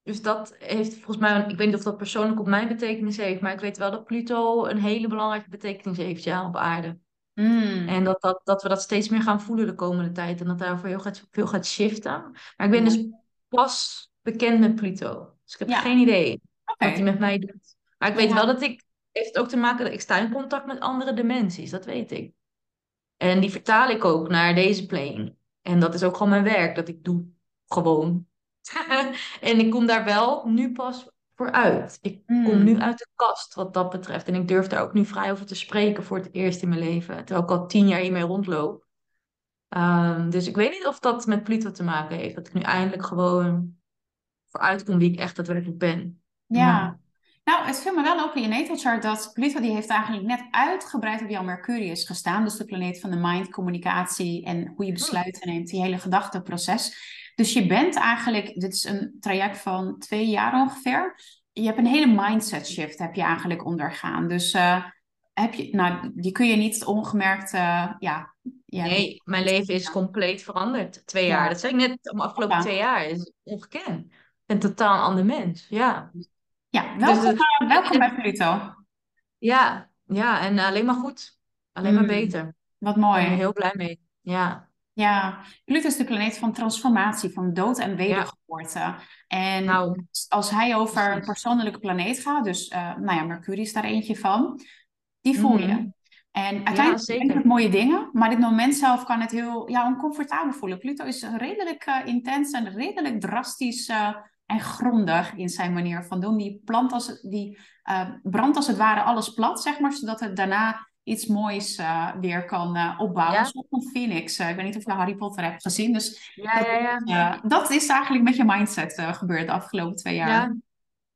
Speaker 2: Dus dat heeft volgens mij, ik weet niet of dat persoonlijk op mijn betekenis heeft, maar ik weet wel dat Pluto een hele belangrijke betekenis heeft ja, op aarde.
Speaker 1: Mm.
Speaker 2: En dat, dat, dat we dat steeds meer gaan voelen de komende tijd. En dat daarvoor heel gaat, veel gaat shiften. Maar ik ben dus pas bekend met Pluto. Dus ik heb geen idee wat hij met mij doet. Maar ik weet wel dat ik... Heeft het ook te maken dat ik sta in contact met andere dimensies. Dat weet ik. En die vertaal ik ook naar deze plane. En dat is ook gewoon mijn werk. Dat ik doe gewoon. en ik kom daar wel nu pas voor uit. Ik kom hmm. nu uit de kast wat dat betreft. En ik durf daar ook nu vrij over te spreken voor het eerst in mijn leven. Terwijl ik al tien jaar hiermee rondloop. Um, dus ik weet niet of dat met Pluto te maken heeft. Dat ik nu eindelijk gewoon uitkom wie ik echt daadwerkelijk ben.
Speaker 1: Ja. Nou, het viel me wel op in je natal chart dat Pluto die heeft eigenlijk net uitgebreid op jouw Mercurius gestaan. Dus de planeet van de mind, communicatie en hoe je besluiten neemt, die hele gedachteproces. Dus je bent eigenlijk, dit is een traject van twee jaar ongeveer. Je hebt een hele mindset shift heb je eigenlijk ondergaan. Dus uh, heb je, nou, die kun je niet ongemerkt, uh, ja,
Speaker 2: ja. Nee, mijn leven is compleet veranderd. Twee jaar. Dat zei ik net, de afgelopen twee jaar. is ongekend een totaal ander mens. Ja,
Speaker 1: ja welkom, dus, welkom bij Pluto.
Speaker 2: Ja, ja, en alleen maar goed. Alleen maar mm. beter.
Speaker 1: Wat mooi.
Speaker 2: Ik ben er heel blij mee. Ja.
Speaker 1: Ja, Pluto is de planeet van transformatie, van dood en wedergeboorte. En nou, als hij over een persoonlijke planeet gaat, dus uh, nou ja, Mercury is daar eentje van, die voel je. Mhm. En uiteindelijk ja, het mooie dingen, maar dit moment zelf kan het heel ja, oncomfortabel voelen. Pluto is redelijk uh, intens en redelijk drastisch uh, en grondig in zijn manier van doen. Die, plant als, die uh, brandt als het ware alles plat, zeg maar, zodat het daarna iets moois uh, weer kan uh, opbouwen. Ja. Zoals een phoenix. ik weet niet of je Harry Potter hebt gezien. Dus
Speaker 2: ja, dat, ja, ja.
Speaker 1: dat is eigenlijk met je mindset gebeurd de afgelopen twee jaar.
Speaker 2: Ja.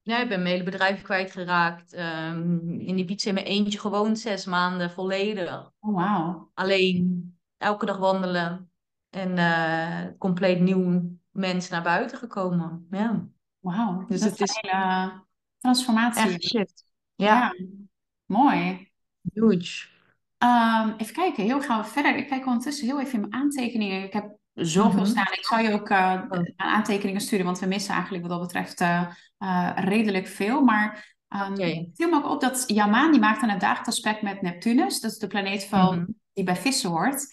Speaker 2: Ja, ik ben mijn hele bedrijf kwijtgeraakt. Um, in die pizza in mijn eentje gewoond zes maanden volledig.
Speaker 1: Oh, wow.
Speaker 2: Alleen elke dag wandelen. En compleet nieuw mensen naar buiten gekomen. Ja.
Speaker 1: Wauw, dus het is een hele transformatie.
Speaker 2: Echt shift.
Speaker 1: Ja.
Speaker 2: Mooi. Huge.
Speaker 1: Um, even kijken, heel gaan we verder. Ik kijk ondertussen heel even in mijn aantekeningen. Ik heb zoveel mm staan. Ik zal je ook uh, aantekeningen sturen, want we missen eigenlijk wat dat betreft uh, uh, redelijk veel. Maar um, okay. viel me ook op dat Jamaan die maakt een dagelijks aspect met Neptunus. Dat is de planeet van, mm -hmm. Die bij vissen hoort.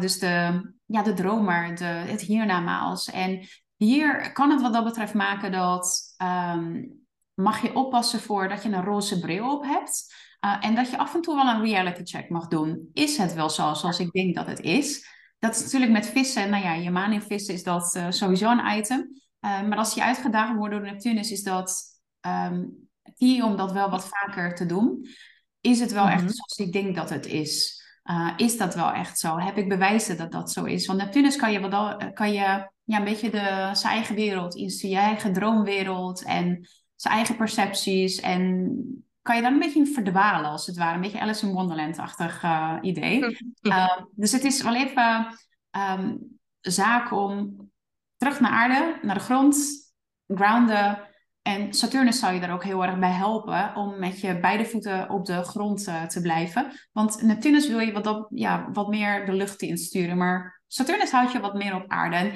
Speaker 1: dus de, ja, de dromer, de, het hiernamaals. En hier kan het wat dat betreft maken dat um, mag je oppassen voor dat je een roze bril op hebt. Uh, en dat je af en toe wel een reality check mag doen. Is het wel zo zoals ik denk dat het is? Dat is natuurlijk met vissen. Nou ja, je maan in vissen is dat uh, sowieso een item. Maar als je uitgedaagd wordt door Neptunus, is dat um, key om dat wel wat vaker te doen. Is het wel mm -hmm. echt zoals ik denk dat het is? Uh, is dat wel echt zo? Heb ik bewijzen dat dat zo is? Want Neptunus kan je, wat, kan je ja, een beetje de, zijn eigen wereld, in zijn eigen droomwereld en zijn eigen percepties. En kan je daar een beetje in verdwalen, als het ware. Een beetje Alice in Wonderland-achtig uh, idee. Uh, dus het is wel even um, zaak om terug naar aarde, naar de grond, grounden. En Saturnus zou je daar ook heel erg bij helpen om met je beide voeten op de grond uh, te blijven. Want Neptunus wil je wat, op, ja, wat meer de lucht insturen, maar Saturnus houdt je wat meer op aarde. En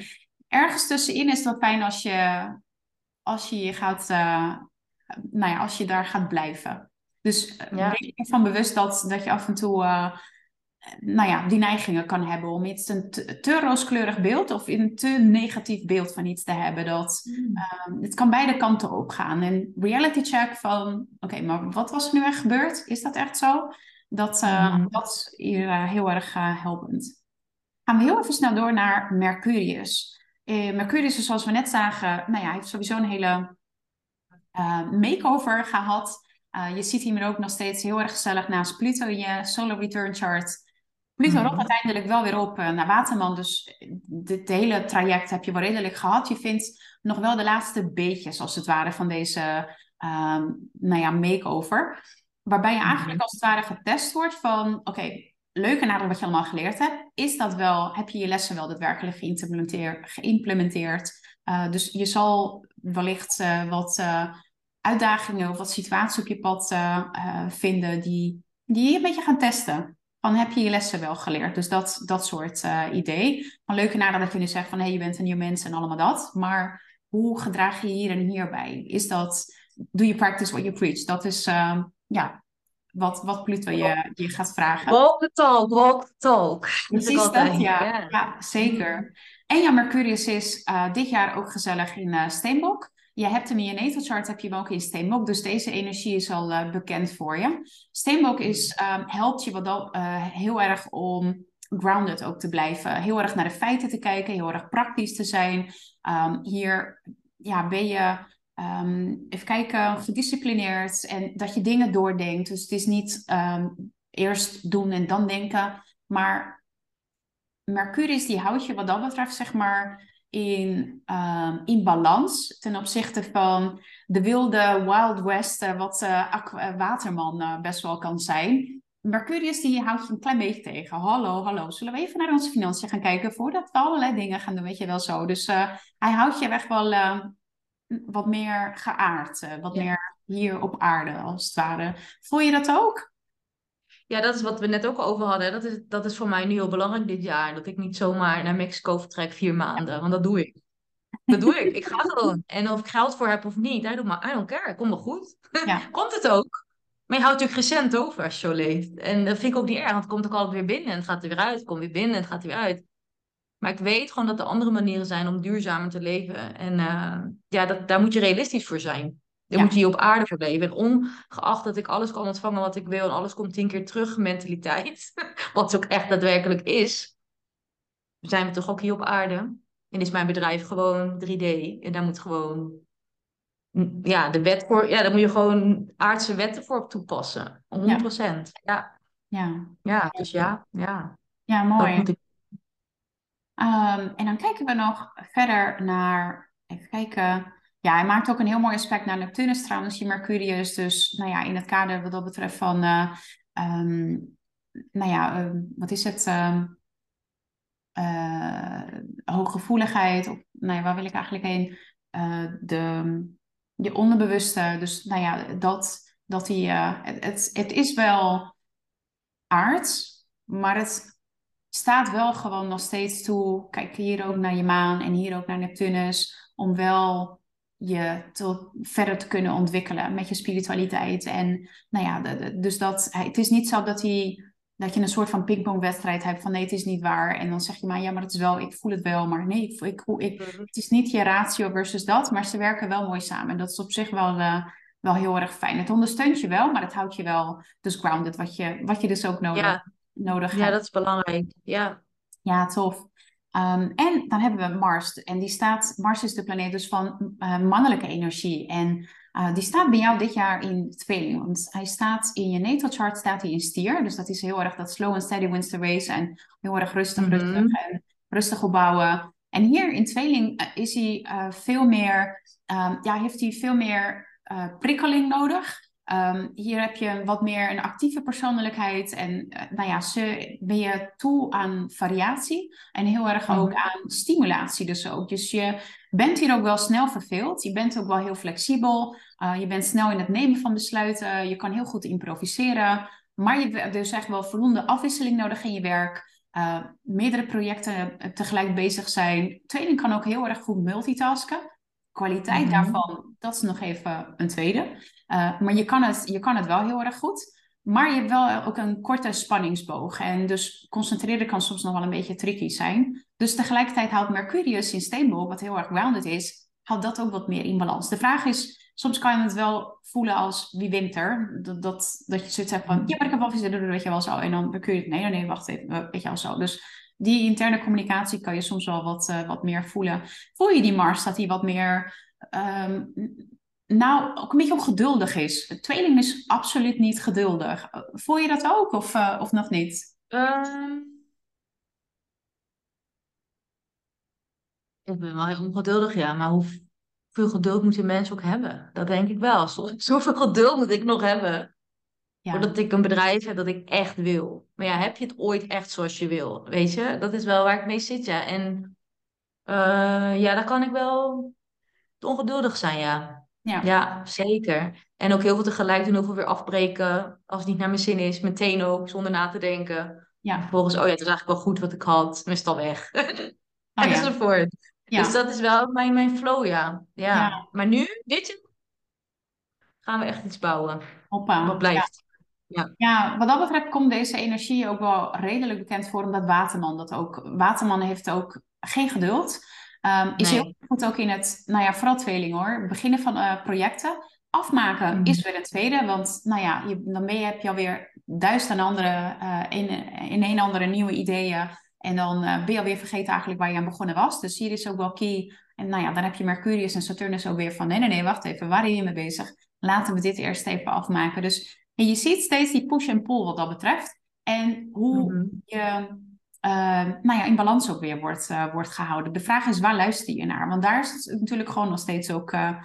Speaker 1: ergens tussenin is het fijn als je, als je je gaat, uh, nou ja, als je daar gaat blijven. Dus ja. ben je ervan bewust dat, dat je af en toe nou ja, die neigingen kan hebben om iets een te, te, rooskleurig beeld of een te negatief beeld van iets te hebben. Dat, mm. uh, het kan beide kanten op gaan. En reality check van, oké, maar wat was er nu echt gebeurd? Is dat echt zo? Dat, uh, mm. dat is hier uh, heel erg eh, helpend. Gaan we heel even snel door naar Mercurius. Mercurius, zoals we net zagen, nou ja, heeft sowieso een hele makeover gehad. je ziet hier ook nog steeds heel erg gezellig naast Pluto in je solar return chart. Pluto rolt mhm. uiteindelijk wel weer op uh, naar Waterman. Dus dit hele traject heb je wel redelijk gehad. Je vindt nog wel de laatste beetjes, als het ware, van deze um, nou ja, makeover. Waarbij je eigenlijk mhm. als het ware getest wordt van... Oké, okay, leuk en aardig wat je allemaal geleerd hebt. Is dat wel, heb je je lessen wel daadwerkelijk geïmplementeerd? geïmplementeerd? Uh, dus je zal wellicht uh, wat uitdagingen of wat situaties op je pad vinden... Die, die je een beetje gaan testen van heb je je lessen wel geleerd? Dus dat, dat soort uh, idee. Van leuke nadat dat je nu zegt van hé, hey, je bent een nieuw mens en allemaal dat. Maar hoe gedraag je hier en hierbij? Is dat, doe je practice what you preach? Dat is uh, ja, wat, wat Pluto je, je gaat vragen.
Speaker 2: Walk the talk, walk the talk.
Speaker 1: Precies dat, dat ja. Yeah. ja. zeker. En ja, Mercurius is uh, dit jaar ook gezellig in uh, Steenbok. Je hebt hem in je natal chart, heb je hem ook in Steenbok. Dus deze energie is al uh, bekend voor je. Steenbok is, um, helpt je wat dan, uh, heel erg om grounded ook te blijven. Heel erg naar de feiten te kijken, heel erg praktisch te zijn. Um, hier ja, ben je, um, even kijken, gedisciplineerd en dat je dingen doordenkt. Dus het is niet eerst doen en dan denken. Maar Mercurius die houdt je wat dat betreft, zeg maar in, um, in balans ten opzichte van de wilde Wild West, uh, wat uh, Waterman uh, best wel kan zijn. Mercurius die houdt je een klein beetje tegen. Hallo, hallo, zullen we even naar onze financiën gaan kijken voordat we allerlei dingen gaan doen, weet je wel zo. Dus hij houdt je echt wel wat meer geaard, wat meer hier op aarde als het ware. Voel je dat ook?
Speaker 2: Ja, dat is wat we net ook over hadden. Dat is, dat is voor mij nu heel belangrijk dit jaar. Dat ik niet zomaar naar Mexico vertrek vier maanden. Want dat doe ik. Dat doe ik. Ik ga gewoon. En of ik geld voor heb of niet, I don't, I don't care. Komt wel goed. Ja. Komt het ook. Maar je houdt natuurlijk recent over als je zo leeft. En dat vind ik ook niet erg, want het komt ook altijd weer binnen en het gaat er weer uit. Het komt weer binnen en het gaat er weer uit. Maar ik weet gewoon dat er andere manieren zijn om duurzamer te leven. En uh, ja, dat, daar moet je realistisch voor zijn. Dan moet je hier op aarde voor. En ongeacht dat ik alles kan ontvangen wat ik wil en alles komt tien keer terug mentaliteit, wat ook echt daadwerkelijk is, zijn we toch ook hier op aarde. En is mijn bedrijf gewoon 3D. En daar moet gewoon, ja, de wet voor, ja, daar moet je gewoon aardse wetten voor toepassen. 100 procent. Ja. ja. Ja. dus ja, ja.
Speaker 1: Ja, mooi. Um, en dan kijken we nog verder naar, even kijken, ja, hij maakt ook een heel mooi aspect naar Neptunus trouwens, die Mercurius. Dus nou ja, in het kader wat dat betreft van, uh, um, nou ja, uh, wat is het? Uh, hooggevoeligheid, of nou ja, waar wil ik eigenlijk heen? de, je onderbewuste, dus nou ja, dat, dat hij, het, het, het is wel aards, maar het staat wel gewoon nog steeds toe. Kijk hier ook naar je maan en hier ook naar Neptunus, om wel je tot verder te kunnen ontwikkelen met je spiritualiteit. En nou ja, dus dat, het is niet zo dat, hij, dat je een soort van pingpongwedstrijd hebt van nee, het is niet waar. En dan zeg je maar ja, maar het is wel, ik voel het wel, maar nee, ik, ik, ik, mhm. het is niet je ratio versus dat, maar ze werken wel mooi samen. En dat is op zich wel, uh, wel heel erg fijn. Het ondersteunt je wel, maar het houdt je wel dus grounded, wat je, wat je dus ook nodig, ja. nodig
Speaker 2: hebt. Ja, dat is belangrijk. Ja.
Speaker 1: Ja, tof. Um, en dan hebben we Mars. En die staat, Mars is de planeet dus van uh, mannelijke energie. En uh, die staat bij jou dit jaar in tweeling. Want hij staat in je natal chart staat hij in stier. Dus dat is heel erg dat slow and steady wins the race. En heel erg rustig, mm -hmm. rustig en rustig opbouwen. En hier in tweeling uh, is hij veel meer, um, ja, heeft hij veel meer prikkeling nodig. Ehm, hier heb je wat meer een actieve persoonlijkheid. En uh, nou ja, ze, ben je toe aan variatie en heel erg ook mhm. aan stimulatie dus ook. Dus je bent hier ook wel snel verveeld. Je bent ook wel heel flexibel. Uh, je bent snel in het nemen van besluiten. Je kan heel goed improviseren. Maar je hebt dus echt wel voldoende afwisseling nodig in je werk. Uh, meerdere projecten tegelijk bezig zijn. Tweeling kan ook heel erg goed multitasken. Kwaliteit mhm. daarvan, dat is nog even een tweede. Uh, maar je kan, het, je kan het wel heel erg goed. Maar je hebt wel ook een korte spanningsboog. En dus concentreren kan soms nog wel een beetje tricky zijn. Dus tegelijkertijd houdt Mercurius in steenbok, wat heel erg grounded is, houdt dat ook wat meer in balans. De vraag is, soms kan je het wel voelen als wie wint er. Dat, dat, dat je zoiets hebt van, ja, maar ik heb wel gezien, weet je wel zo. En dan Mercurius, nee, nee, wacht even, weet je wel zo. Dus die interne communicatie kan je soms wel wat, uh, wat meer voelen. Voel je die Mars dat die wat meer, um, nou, ook een beetje ongeduldig is? De tweeling is absoluut niet geduldig. Voel je dat ook of, uh, of nog niet? Um...
Speaker 2: Ik ben wel heel ongeduldig, ja. Maar hoeveel geduld moeten mensen ook hebben? Dat denk ik wel. Zoveel geduld moet ik nog hebben. Ja. Voordat ik een bedrijf heb dat ik echt wil. Maar ja, heb je het ooit echt zoals je wil? Weet je, dat is wel waar ik mee zit, ja. En uh, ja, daar kan ik wel ongeduldig zijn, ja. ja. Ja, zeker. En ook heel veel tegelijk doen, heel veel weer afbreken. Als het niet naar mijn zin is, meteen ook, zonder na te denken. Ja. Vervolgens, oh ja, het is eigenlijk wel goed wat ik had. Dan is het al weg. Oh, Enzovoort. Ja. Dus dat is wel mijn, mijn flow, ja. ja. ja. Maar nu, dit gaan we echt iets bouwen. Hoppa. Wat blijft.
Speaker 1: Ja. ja, wat dat betreft komt deze energie ook wel redelijk bekend voor, omdat Waterman dat ook. Waterman heeft ook geen geduld. Um, is heel goed ook in het, nou ja, vooral tweeling hoor. Beginnen van uh, projecten. Afmaken mhm. is weer een tweede, want nou ja, je, dan ben je, heb je alweer duizend andere, uh, in, in een andere nieuwe ideeën. En dan uh, ben je alweer vergeten eigenlijk waar je aan begonnen was. Dus hier is ook wel key. En nou ja, dan heb je Mercurius en Saturnus ook weer van nee, nee, nee, wacht even, waar ben je mee bezig? Laten we dit eerst even afmaken. Dus en je ziet steeds die push en pull wat dat betreft. En hoe mhm. je uh, nou ja, in balans ook weer wordt, uh, wordt gehouden. De vraag is, waar luister je naar? Want daar is het natuurlijk gewoon nog steeds ook uh,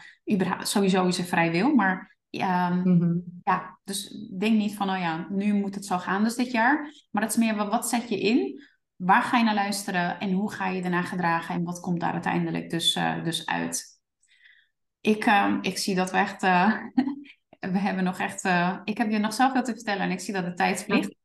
Speaker 1: sowieso is er vrij wil. Maar mm ja, dus denk niet van, oh ja, nu moet het zo gaan dus dit jaar. Maar dat is meer, wat zet je in? Waar ga je naar luisteren? En hoe ga je daarna gedragen? En wat komt daar uiteindelijk dus, dus uit? Ik, ehm, ik zie dat we echt we hebben nog echt, uh, ik heb je nog zoveel te vertellen en ik zie dat de tijd vliegt.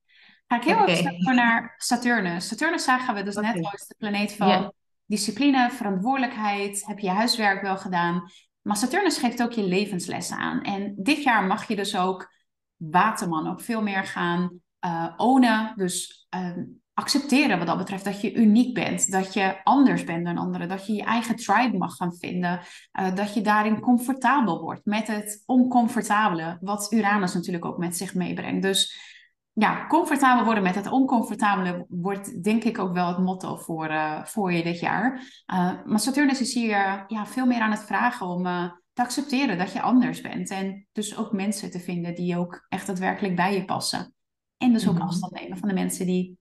Speaker 1: Ga ik heel okay. even naar Saturnus. Saturnus zagen we dus net als de planeet van discipline, verantwoordelijkheid. Heb je huiswerk wel gedaan? Maar Saturnus geeft ook je levenslessen aan. En dit jaar mag je dus ook Waterman ook veel meer gaan uh, ownen. Dus uh, accepteren wat dat betreft dat je uniek bent, dat je anders bent dan anderen, dat je je eigen tribe mag gaan vinden, uh, dat je daarin comfortabel wordt met het oncomfortabele, wat Uranus natuurlijk ook met zich meebrengt. Dus ja, comfortabel worden met het oncomfortabele wordt denk ik ook wel het motto voor, uh, voor je dit jaar. Uh, maar Saturnus is hier ja, veel meer aan het vragen om te accepteren dat je anders bent en dus ook mensen te vinden die ook echt daadwerkelijk bij je passen. En dus ook mm -hmm. afstand nemen van de mensen die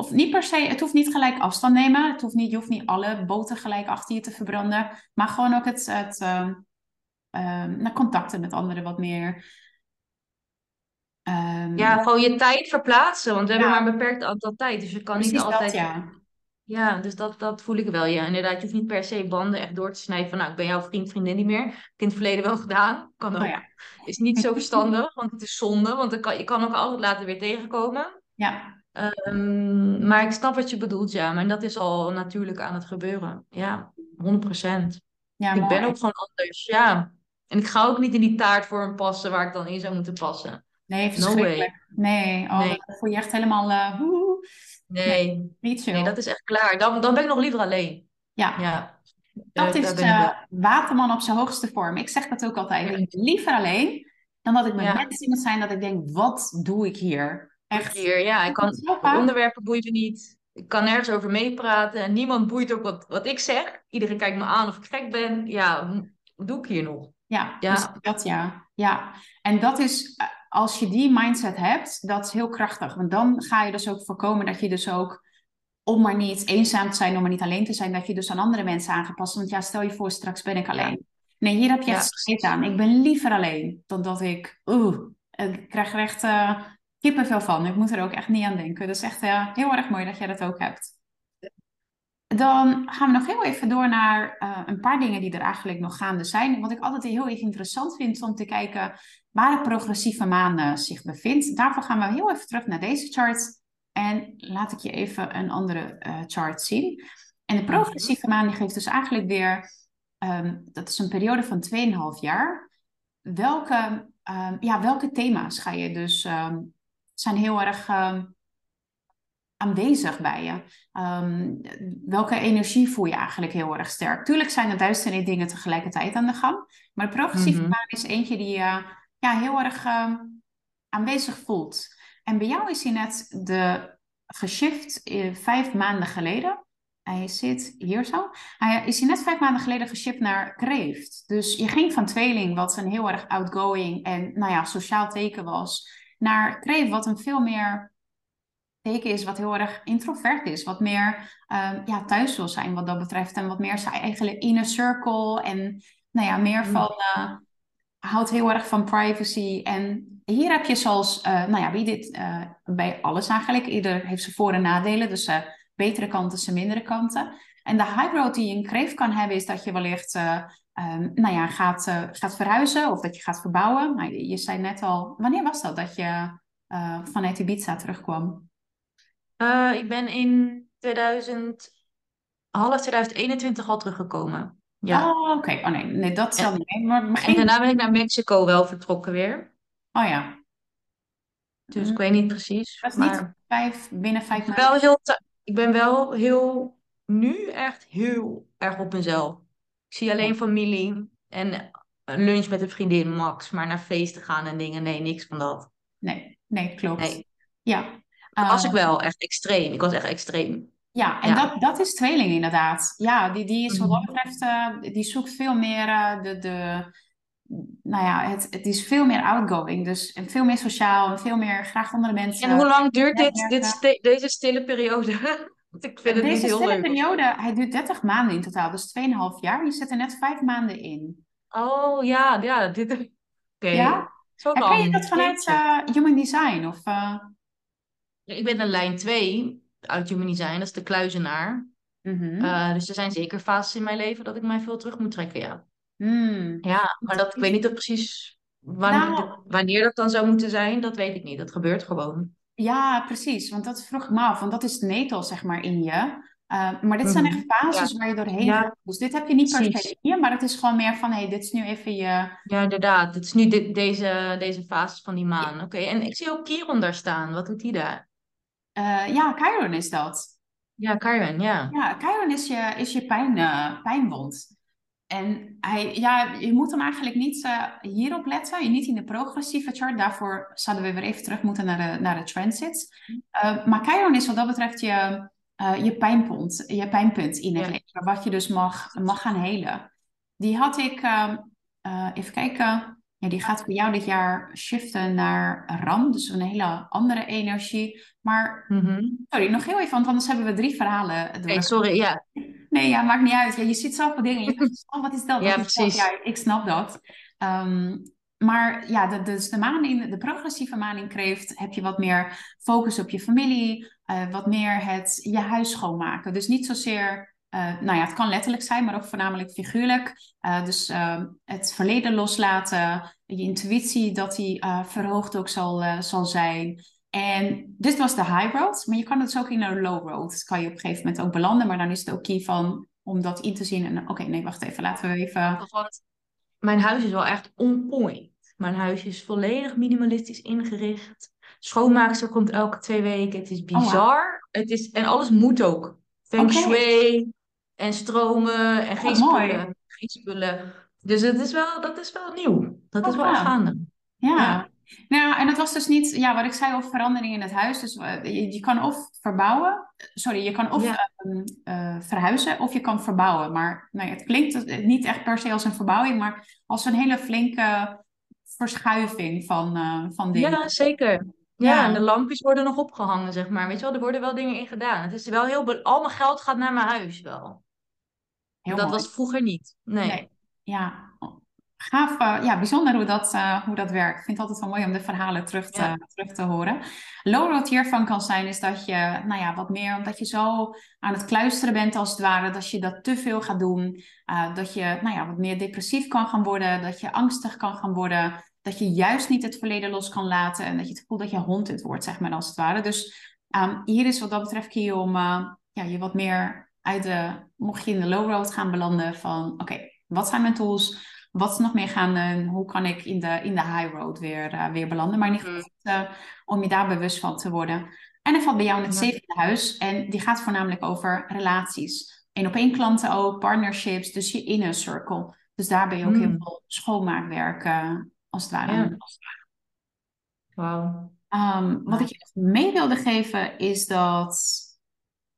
Speaker 1: of niet per se, het hoeft niet gelijk afstand nemen. Het hoeft niet, je hoeft niet alle boten gelijk achter je te verbranden. Maar gewoon ook het, het uh, uh, contacten met anderen wat meer.
Speaker 2: Um, ja, gewoon je tijd verplaatsen. Want we hebben maar een beperkt aantal tijd. Dus je kan niet altijd. Dat, ja. ja, dus dat, dat voel ik wel. Ja, inderdaad. Je hoeft niet per se banden echt door te snijden. Van nou, ik ben jouw vriend, vriendin niet meer. Ik heb in het verleden wel gedaan. Kan ook. Oh, ja. Is niet zo verstandig, want het is zonde. Want dan kan, je kan ook altijd later weer tegenkomen. Ja. Um, maar ik snap wat je bedoelt, ja. Maar dat is al natuurlijk aan het gebeuren. Ja, 100 procent. Ja, ik ben ook gewoon anders, ja. En ik ga ook niet in die taartvorm passen waar ik dan in zou moeten passen.
Speaker 1: Nee, verschrikkelijk. No nee, oh, nee. voel je echt helemaal... Uh,
Speaker 2: nee. nee, niet zo. Nee, dat is echt klaar. Dan, dan ben ik nog liever alleen.
Speaker 1: Ja. ja. Dat is uh, Waterman op zijn hoogste vorm. Ik zeg dat ook altijd. Ja. Liever alleen dan dat ik met ja. mensen moet zijn dat ik denk, wat doe ik hier?
Speaker 2: Echt? Hier, ja. Ik kan, onderwerpen boeien me niet. Ik kan nergens over meepraten. En niemand boeit ook wat, wat ik zeg. Iedereen kijkt me aan of ik gek ben. Ja, wat doe ik hier nog?
Speaker 1: Ja, ja. Dus dat ja. ja. En dat is, eh, als je die mindset hebt, dat is heel krachtig. Want dan ga je dus ook voorkomen dat je dus ook, om maar niet eenzaam te zijn, om maar niet alleen te zijn, dat je dus aan andere mensen aangepast. Want ja, stel je voor, straks ben ik alleen. Nee, hier heb je echt ja. aan. Ik ben liever alleen dan dat ik... Oeh, ik krijg er echt uh, kippenvel van. Ik moet er ook echt niet aan denken. Dat is echt uh, heel erg mooi dat jij dat ook hebt. Dan gaan we nog heel even door naar uh, een paar dingen die er eigenlijk nog gaande zijn. Wat ik altijd heel erg interessant vind om te kijken waar de progressieve maan zich bevindt. Daarvoor gaan we heel even terug naar deze chart. En laat ik je even een andere chart zien. En de progressieve maan die geeft dus eigenlijk weer um, dat is een periode van 2,5 jaar. Welke, um, ja, welke thema's ga je dus, um, zijn heel erg aanwezig bij je? welke energie voel je eigenlijk heel erg sterk? Tuurlijk zijn er duizenden dingen tegelijkertijd aan de gang. Maar de progressieve mm is eentje die je ja, heel erg aanwezig voelt. En bij jou is hij net de geshift uh, vijf maanden geleden. Hij zit hier zo. Hij is hier net vijf maanden geleden geshipped naar Kreeft. Dus je ging van tweeling, wat een heel erg outgoing en nou ja, sociaal teken was, naar Kreeft, wat een veel meer teken is, wat heel erg introvert is. Wat meer um, ja, thuis wil zijn wat dat betreft. En wat meer zijn eigen inner circle. En nou ja, meer van, uh, houdt heel erg van privacy. En hier heb je zoals, uh, nou ja, wie dit uh, bij alles eigenlijk. Ieder heeft zijn voor- en nadelen. Dus betere kanten, zijn mindere kanten. En de high road die je in Kreef kan hebben, is dat je wellicht uh, um, nou ja, gaat, uh, gaat verhuizen of dat je gaat verbouwen. Nou, je, je zei net al, wanneer was dat dat je uh, vanuit Ibiza terugkwam?
Speaker 2: ik ben in 2000, half 2021 al teruggekomen. Ja.
Speaker 1: Oh, oké. Oh nee, nee, dat zal niet. Maar,
Speaker 2: maar En daarna ben ik naar Mexico wel vertrokken weer.
Speaker 1: Oh ja.
Speaker 2: Dus ik weet niet precies.
Speaker 1: Was maar... niet vijf, binnen vijf
Speaker 2: maanden? Wel heel ik ben wel heel, nu echt heel erg op mezelf. Ik zie alleen familie en een lunch met een vriendin, max. Maar naar feesten gaan en dingen, nee, niks van dat.
Speaker 1: Nee, nee, klopt. Nee. Ja.
Speaker 2: Dat was ik eh, wel echt extreem. Ik was echt extreem.
Speaker 1: Ja, en Dat, dat is tweeling inderdaad. Ja, die, die is wat dat mhm. betreft, uh, die zoekt veel meer uh, de, de, nou ja, het, het is veel meer outgoing. Dus en veel meer sociaal en veel meer graag andere mensen.
Speaker 2: En hoe lang duurt dit, dit deze stille periode? Ik vind het
Speaker 1: deze
Speaker 2: heel
Speaker 1: stille periode, hij duurt 30 maanden in totaal. Dus 2,5 jaar. Je zit er net 5 maanden in.
Speaker 2: Oh ja, ja. Dit... Oké. Okay.
Speaker 1: Ja? Zo. Ken je dat vanuit uh, Human Design? Of, uh...
Speaker 2: ja, ik ben een lijn 2 uit Human Design. Dat is de kluizenaar. Mm -hmm. uh, dus er zijn zeker fases in mijn leven dat ik mij veel terug moet trekken, ja. Hmm. Ja, maar dat, ik weet niet of precies wanneer, nou, wanneer dat dan zou moeten zijn. Dat weet ik niet. Dat gebeurt gewoon.
Speaker 1: Ja, precies. Want dat vroeg ik me af. Want dat is de netel, zeg maar, in je. Uh, maar dit zijn mhm. echt fases waar je doorheen gaat. Dus dit heb je niet per se in je, maar het is gewoon meer van, hé, hey, dit is nu even je...
Speaker 2: Ja, inderdaad. Het is nu dit, deze, deze fase van die maan. Oké, en ik zie ook Chiron daar staan. Wat doet hij daar?
Speaker 1: Uh, ja, Chiron is dat.
Speaker 2: Ja, Chiron, ja.
Speaker 1: Ja, Chiron is je, is je pijn, uh, pijnwond. En hij, ja, je moet hem eigenlijk niet uh, hierop letten. Niet in de progressieve chart. Daarvoor zouden we weer even terug moeten naar de, naar de transits. Uh, maar Chiron is wat dat betreft je, uh, je, pijnpunt, je pijnpunt in het leven. Wat je dus mag, mag gaan helen. Die had ik, ehm, even kijken. Ja, die gaat voor jou dit jaar shiften naar Ram. Dus een hele andere energie. Maar, mhm. sorry, nog heel even, want anders hebben we drie verhalen.
Speaker 2: Door. sorry, ja.
Speaker 1: Nee, ja, maakt niet uit. Ja, je ziet zoveel dingen. Je denkt, oh, wat is dat? Ja, precies. Ja, ik snap dat. Um, maar ja, de, dus de, maan in, de progressieve maan in kreeft heb je wat meer focus op je familie. Uh, wat meer het je huis schoonmaken. Dus niet zozeer, uh, nou ja, het kan letterlijk zijn, maar ook voornamelijk figuurlijk. Uh, dus ehm, het verleden loslaten. Je intuïtie dat die verhoogd ook zal, zal zijn. En dit was de high road, maar je kan het dus ook in een low road. kan je op een gegeven moment ook belanden, maar dan is het ook key van om dat in te zien. En oké, nee, wacht even, laten we even.
Speaker 2: Mijn huis is wel echt on point. Mijn huis is volledig minimalistisch ingericht. Schoonmaakster komt elke twee weken. Het is oh, bizar. het is, en alles moet ook. Feng shui en stromen en geen oh, spullen. Geen spullen. Dus het is wel, dat is wel nieuw. Dat is oh, wel gaande.
Speaker 1: Ja. ja. Nou, en dat was dus niet, ja, wat ik zei over verandering in het huis. Dus uh, je, je, kan of verbouwen, sorry, je kan of ehm, eh, verhuizen of je kan verbouwen. Maar nou ja, het klinkt niet echt per se als een verbouwing, maar als een hele flinke verschuiving van, van dingen.
Speaker 2: Ja, zeker. Ja, en de lampjes worden nog opgehangen, zeg maar. Weet je wel, er worden wel dingen in gedaan. Het is wel heel... Al mijn geld gaat naar mijn huis wel. Heel dat was vroeger niet. Nee. nee.
Speaker 1: Ja, gaaf, uh, ja, bijzonder hoe dat, uh, hoe dat werkt. Ik vind het altijd wel mooi om de verhalen terug te, ja. terug te horen. Low hiervan kan zijn, is dat je, nou ja, wat meer, omdat je zo aan het kluisteren bent als het ware, dat je dat te veel gaat doen. Uh, dat je, nou ja, wat meer depressief kan gaan worden, dat je angstig kan gaan worden. Dat je juist niet het verleden los kan laten en dat je het gevoel dat je haunted wordt, zeg maar, als het ware. Dus um, hier is wat dat betreft key om ja, je wat meer uit de, mocht je in de low road gaan belanden, van oké, okay, wat zijn mijn tools? Wat is nog meer gaan? hoe kan ik in de, in de high road weer, uh, weer belanden? Maar in ieder geval uh, om je daar bewust van te worden. En er valt bij jou in het zevende huis. En die gaat voornamelijk over relaties. En op één klanten ook, partnerships, dus je inner circle. Dus daar ben je ook heel
Speaker 2: Mm.
Speaker 1: veel schoonmaakwerk uh, als het ware.
Speaker 2: Ja. Wauw.
Speaker 1: Um, wat ik je mee wilde geven is dat.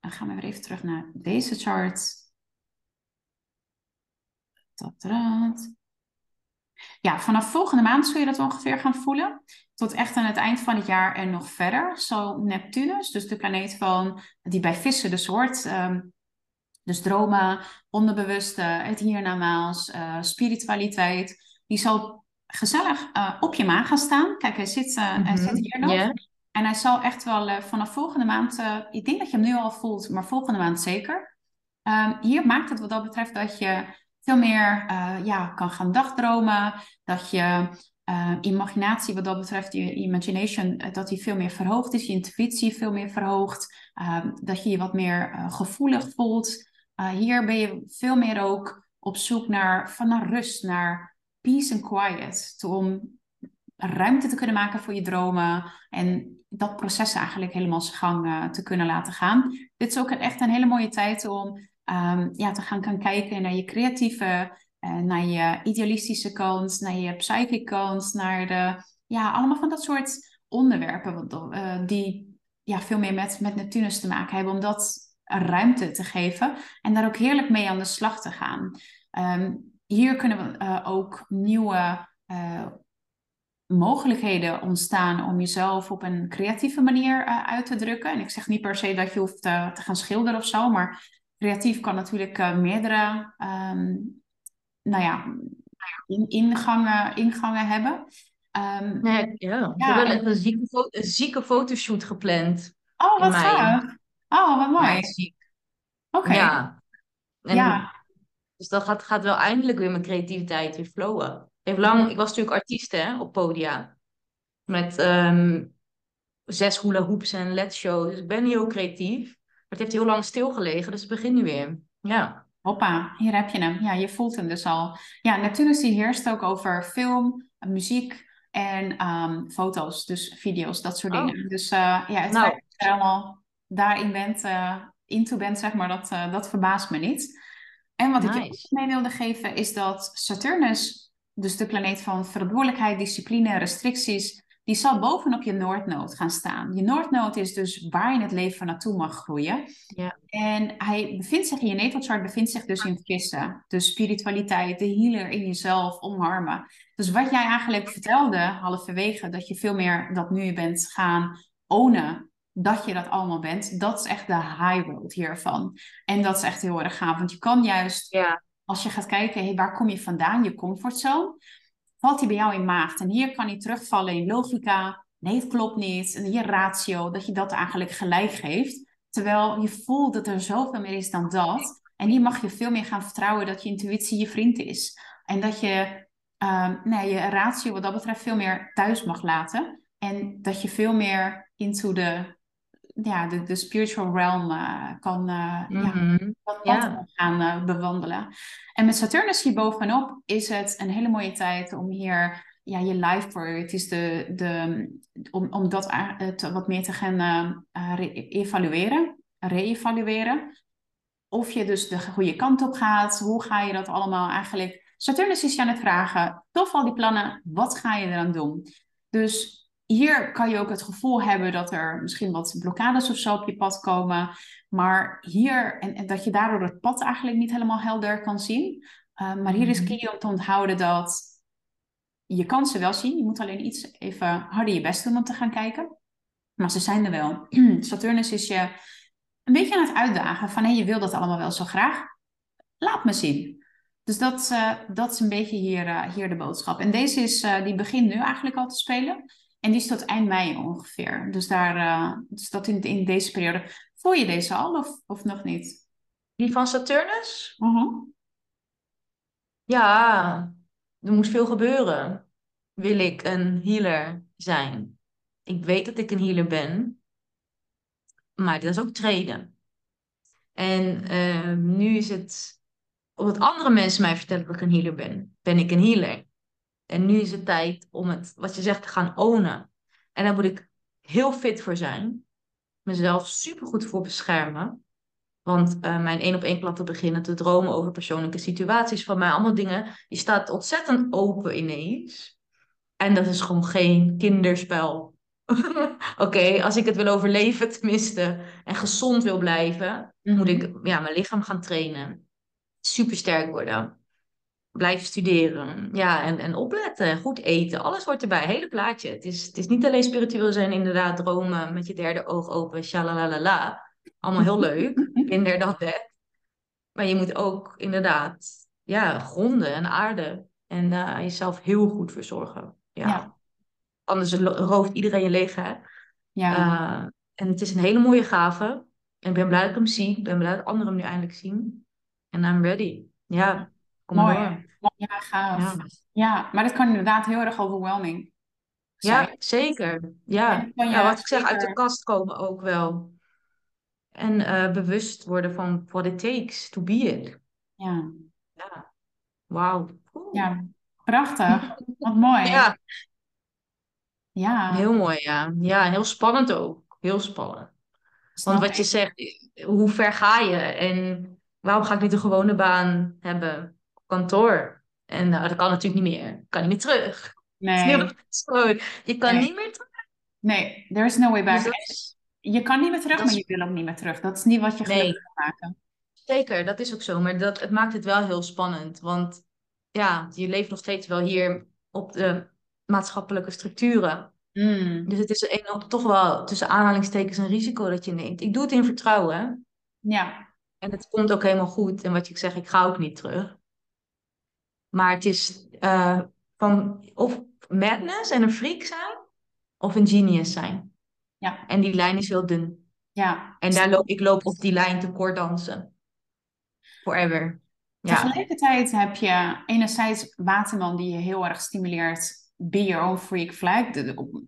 Speaker 1: Dan gaan we weer even terug naar deze chart. Ja, vanaf volgende maand zul je dat ongeveer gaan voelen. Tot echt aan het eind van het jaar en nog verder. Zo Neptunus, dus de planeet van, die bij vissen dus hoort. Um, dus dromen, onderbewuste, het hiernamaals, uh, spiritualiteit. Die zal gezellig uh, op je maag gaan staan. Kijk, hij zit,
Speaker 2: Mhm.
Speaker 1: hij zit hier nog.
Speaker 2: Ja.
Speaker 1: En hij zal echt wel eh, vanaf volgende maand, eh, ik denk dat je hem nu al voelt, maar volgende maand zeker. Ehm, hier maakt het wat dat betreft dat je veel meer eh, ja, kan gaan dagdromen. Dat je imaginatie wat dat betreft, je imagination, dat die veel meer verhoogd is. Je intuïtie veel meer verhoogd. Ehm, dat je je wat meer gevoelig voelt. Hier ben je veel meer ook op zoek naar, van naar rust, naar peace and quiet. Om ruimte te kunnen maken voor je dromen. En dat proces eigenlijk helemaal zijn gang eh, te kunnen laten gaan. Dit is ook echt een hele mooie tijd om ehm, ja, te gaan, kijken naar je creatieve, eh, naar je idealistische kant, naar je psychic kant, naar de, ja, allemaal van dat soort onderwerpen eh, die ja, veel meer met, met Neptunus te maken hebben, om dat ruimte te geven en daar ook heerlijk mee aan de slag te gaan. Ehm, hier kunnen we ook nieuwe mogelijkheden ontstaan om jezelf op een creatieve manier uh, uit te drukken. En ik zeg niet per se dat je hoeft te, te gaan schilderen of zo, maar creatief kan natuurlijk uh, meerdere um, nou ja, in, ingangen, ingangen hebben. Um,
Speaker 2: Nee, ja. Ik heb wel echt een zieke, een zieke fotoshoot gepland.
Speaker 1: oh, wat gaaf. Oh, wat mooi. Oké.
Speaker 2: Ja. En
Speaker 1: Ja.
Speaker 2: Dus dat gaat, gaat wel eindelijk weer mijn creativiteit weer flowen. Heeft lang, ik was natuurlijk artiest hè, op podia. Met ehm, zes hula hoops en led shows. Dus ik ben heel creatief. Maar het heeft heel lang stilgelegen, dus het begint nu weer. Ja.
Speaker 1: Hoppa, hier heb je hem. Ja, je voelt hem dus al. Ja, die heerst ook over film, muziek en ehm, foto's, dus video's, dat soort
Speaker 2: Oh.
Speaker 1: dingen. Dus eh, ja, het
Speaker 2: Nou.
Speaker 1: feit dat je er allemaal daarin bent, eh into bent, zeg maar, dat, eh, dat verbaast me niet. En wat ik je ook mee wilde geven is dat Saturnus, dus de planeet van verantwoordelijkheid, discipline, restricties, die zal bovenop je Noordnood gaan staan. Je Noordnood is dus waar je in het leven naartoe mag groeien.
Speaker 2: Ja.
Speaker 1: En hij bevindt zich in je natalchart, bevindt zich dus in vissen. Dus spiritualiteit, de healer in jezelf, omarmen. Dus wat jij eigenlijk vertelde, halverwege, dat je veel meer dat nu je bent gaan ownen, dat je dat allemaal bent, dat is echt de high road hiervan. En dat is echt heel erg gaaf, want je kan juist,
Speaker 2: Ja.
Speaker 1: Als je gaat kijken, hey, waar kom je vandaan, je comfortzone, valt die bij jou in maagd. En hier kan hij terugvallen in logica, nee, het klopt niet, en je ratio, dat je dat eigenlijk gelijk geeft. Terwijl je voelt dat er zoveel meer is dan dat. En hier mag je veel meer gaan vertrouwen dat je intuïtie je vriend is. En dat je um, nee, je ratio wat dat betreft veel meer thuis mag laten. En dat je veel meer into de, ja, de, de spiritual realm uh, kan uh, ja,
Speaker 2: Mhm.
Speaker 1: dat pad
Speaker 2: Ja.
Speaker 1: gaan uh, bewandelen. En met Saturnus hier bovenop is het een hele mooie tijd om hier ja, je life priorities, de, de, om, om dat te, wat meer te gaan re- evalueren, re-evalueren. Of je dus de goede kant op gaat, hoe ga je dat allemaal eigenlijk... Saturnus is je aan het vragen, tof al die plannen, wat ga je eraan doen? Dus hier kan je ook het gevoel hebben dat er misschien wat blokkades of zo op je pad komen. Maar hier, en, en dat je daardoor het pad eigenlijk niet helemaal helder kan zien. Uh, maar hier is
Speaker 2: Mhm.
Speaker 1: key om te onthouden dat je kan ze wel zien. Je moet alleen iets even harder je best doen om te gaan kijken. Maar ze zijn er wel. Saturnus is je een beetje aan het uitdagen van hé, je wil dat allemaal wel zo graag. Laat me zien. Dus dat, uh, dat is een beetje hier, uh, hier de boodschap. En deze is, die begint nu eigenlijk al te spelen. En die is tot eind mei ongeveer. Dus, daar, dus dat in, in deze periode. Voel je deze al of, of nog niet?
Speaker 2: Die van Saturnus?
Speaker 1: -huh.
Speaker 2: Ja, er moet veel gebeuren. Wil ik een healer zijn? Ik weet dat ik een healer ben. Maar dat is ook treden. En ehm, nu is het, omdat andere mensen mij vertellen dat ik een healer ben, ben ik een healer. En nu is het tijd om het, wat je zegt, te gaan ownen. En daar moet ik heel fit voor zijn. Mezelf super goed voor beschermen. Want uh, mijn één op één klanten beginnen te dromen over persoonlijke situaties van mij. Allemaal dingen. Je staat ontzettend open ineens. En dat is gewoon geen kinderspel. Oké, als ik het wil overleven tenminste en gezond wil blijven, moet ik mhm. ja, mijn lichaam gaan trainen. Super sterk worden. Blijven studeren. Ja, en, en opletten. Goed eten. Alles hoort erbij. Hele plaatje. Het is, het is niet alleen spiritueel zijn, inderdaad, dromen met je derde oog open. Shalalala. Allemaal heel leuk. Minder dan dat. Maar je moet ook inderdaad ja, gronden en aarden. En uh, jezelf heel goed verzorgen. ja. ja anders rooft iedereen je leeg. Hè? Ja. Uh, en het is een hele mooie gave. En ik ben blij dat ik hem zie. Ik ben blij dat anderen hem nu eindelijk zien. En I'm ready. Ja,
Speaker 1: kom Mooi. Door. Ja, gaaf. Ja. ja, maar dat kan inderdaad heel erg overwhelming
Speaker 2: zijn. Ja, zeker. Ja, ja wat ik zeg, uit de kast komen ook wel. En uh, bewust worden van what it takes to be it.
Speaker 1: Ja.
Speaker 2: Ja. Wauw.
Speaker 1: Ja, prachtig. Wat mooi.
Speaker 2: Ja,
Speaker 1: ja.
Speaker 2: Heel mooi, ja. Ja, heel spannend ook. Heel spannend. Want wat je zegt, hoe ver ga je? En waarom ga ik niet een gewone baan hebben? Kantoor. En nou, dat kan natuurlijk niet meer. Kan niet meer terug.
Speaker 1: Nee.
Speaker 2: Je kan niet meer terug.
Speaker 1: Nee, there is no way back. Dus je kan niet meer terug, maar je wil ook niet meer terug. Dat is niet wat je gelukkig nee. maken.
Speaker 2: Zeker, dat is ook zo. Maar dat, het maakt het wel heel spannend. Want ja, je leeft nog steeds wel hier op de maatschappelijke structuren.
Speaker 1: Mm.
Speaker 2: Dus het is een, toch wel tussen aanhalingstekens een risico dat je neemt. Ik doe het in vertrouwen.
Speaker 1: Ja.
Speaker 2: En het komt ook helemaal goed. En wat je zegt, ik ga ook niet terug. Maar het is uh, van of madness en een freak zijn, of een genius zijn.
Speaker 1: Ja.
Speaker 2: En die lijn is heel dun.
Speaker 1: Ja.
Speaker 2: En daar loop ik loop op die lijn te kort dansen. Forever.
Speaker 1: Ja. Tegelijkertijd heb je enerzijds Waterman die je heel erg stimuleert be your own freak flag.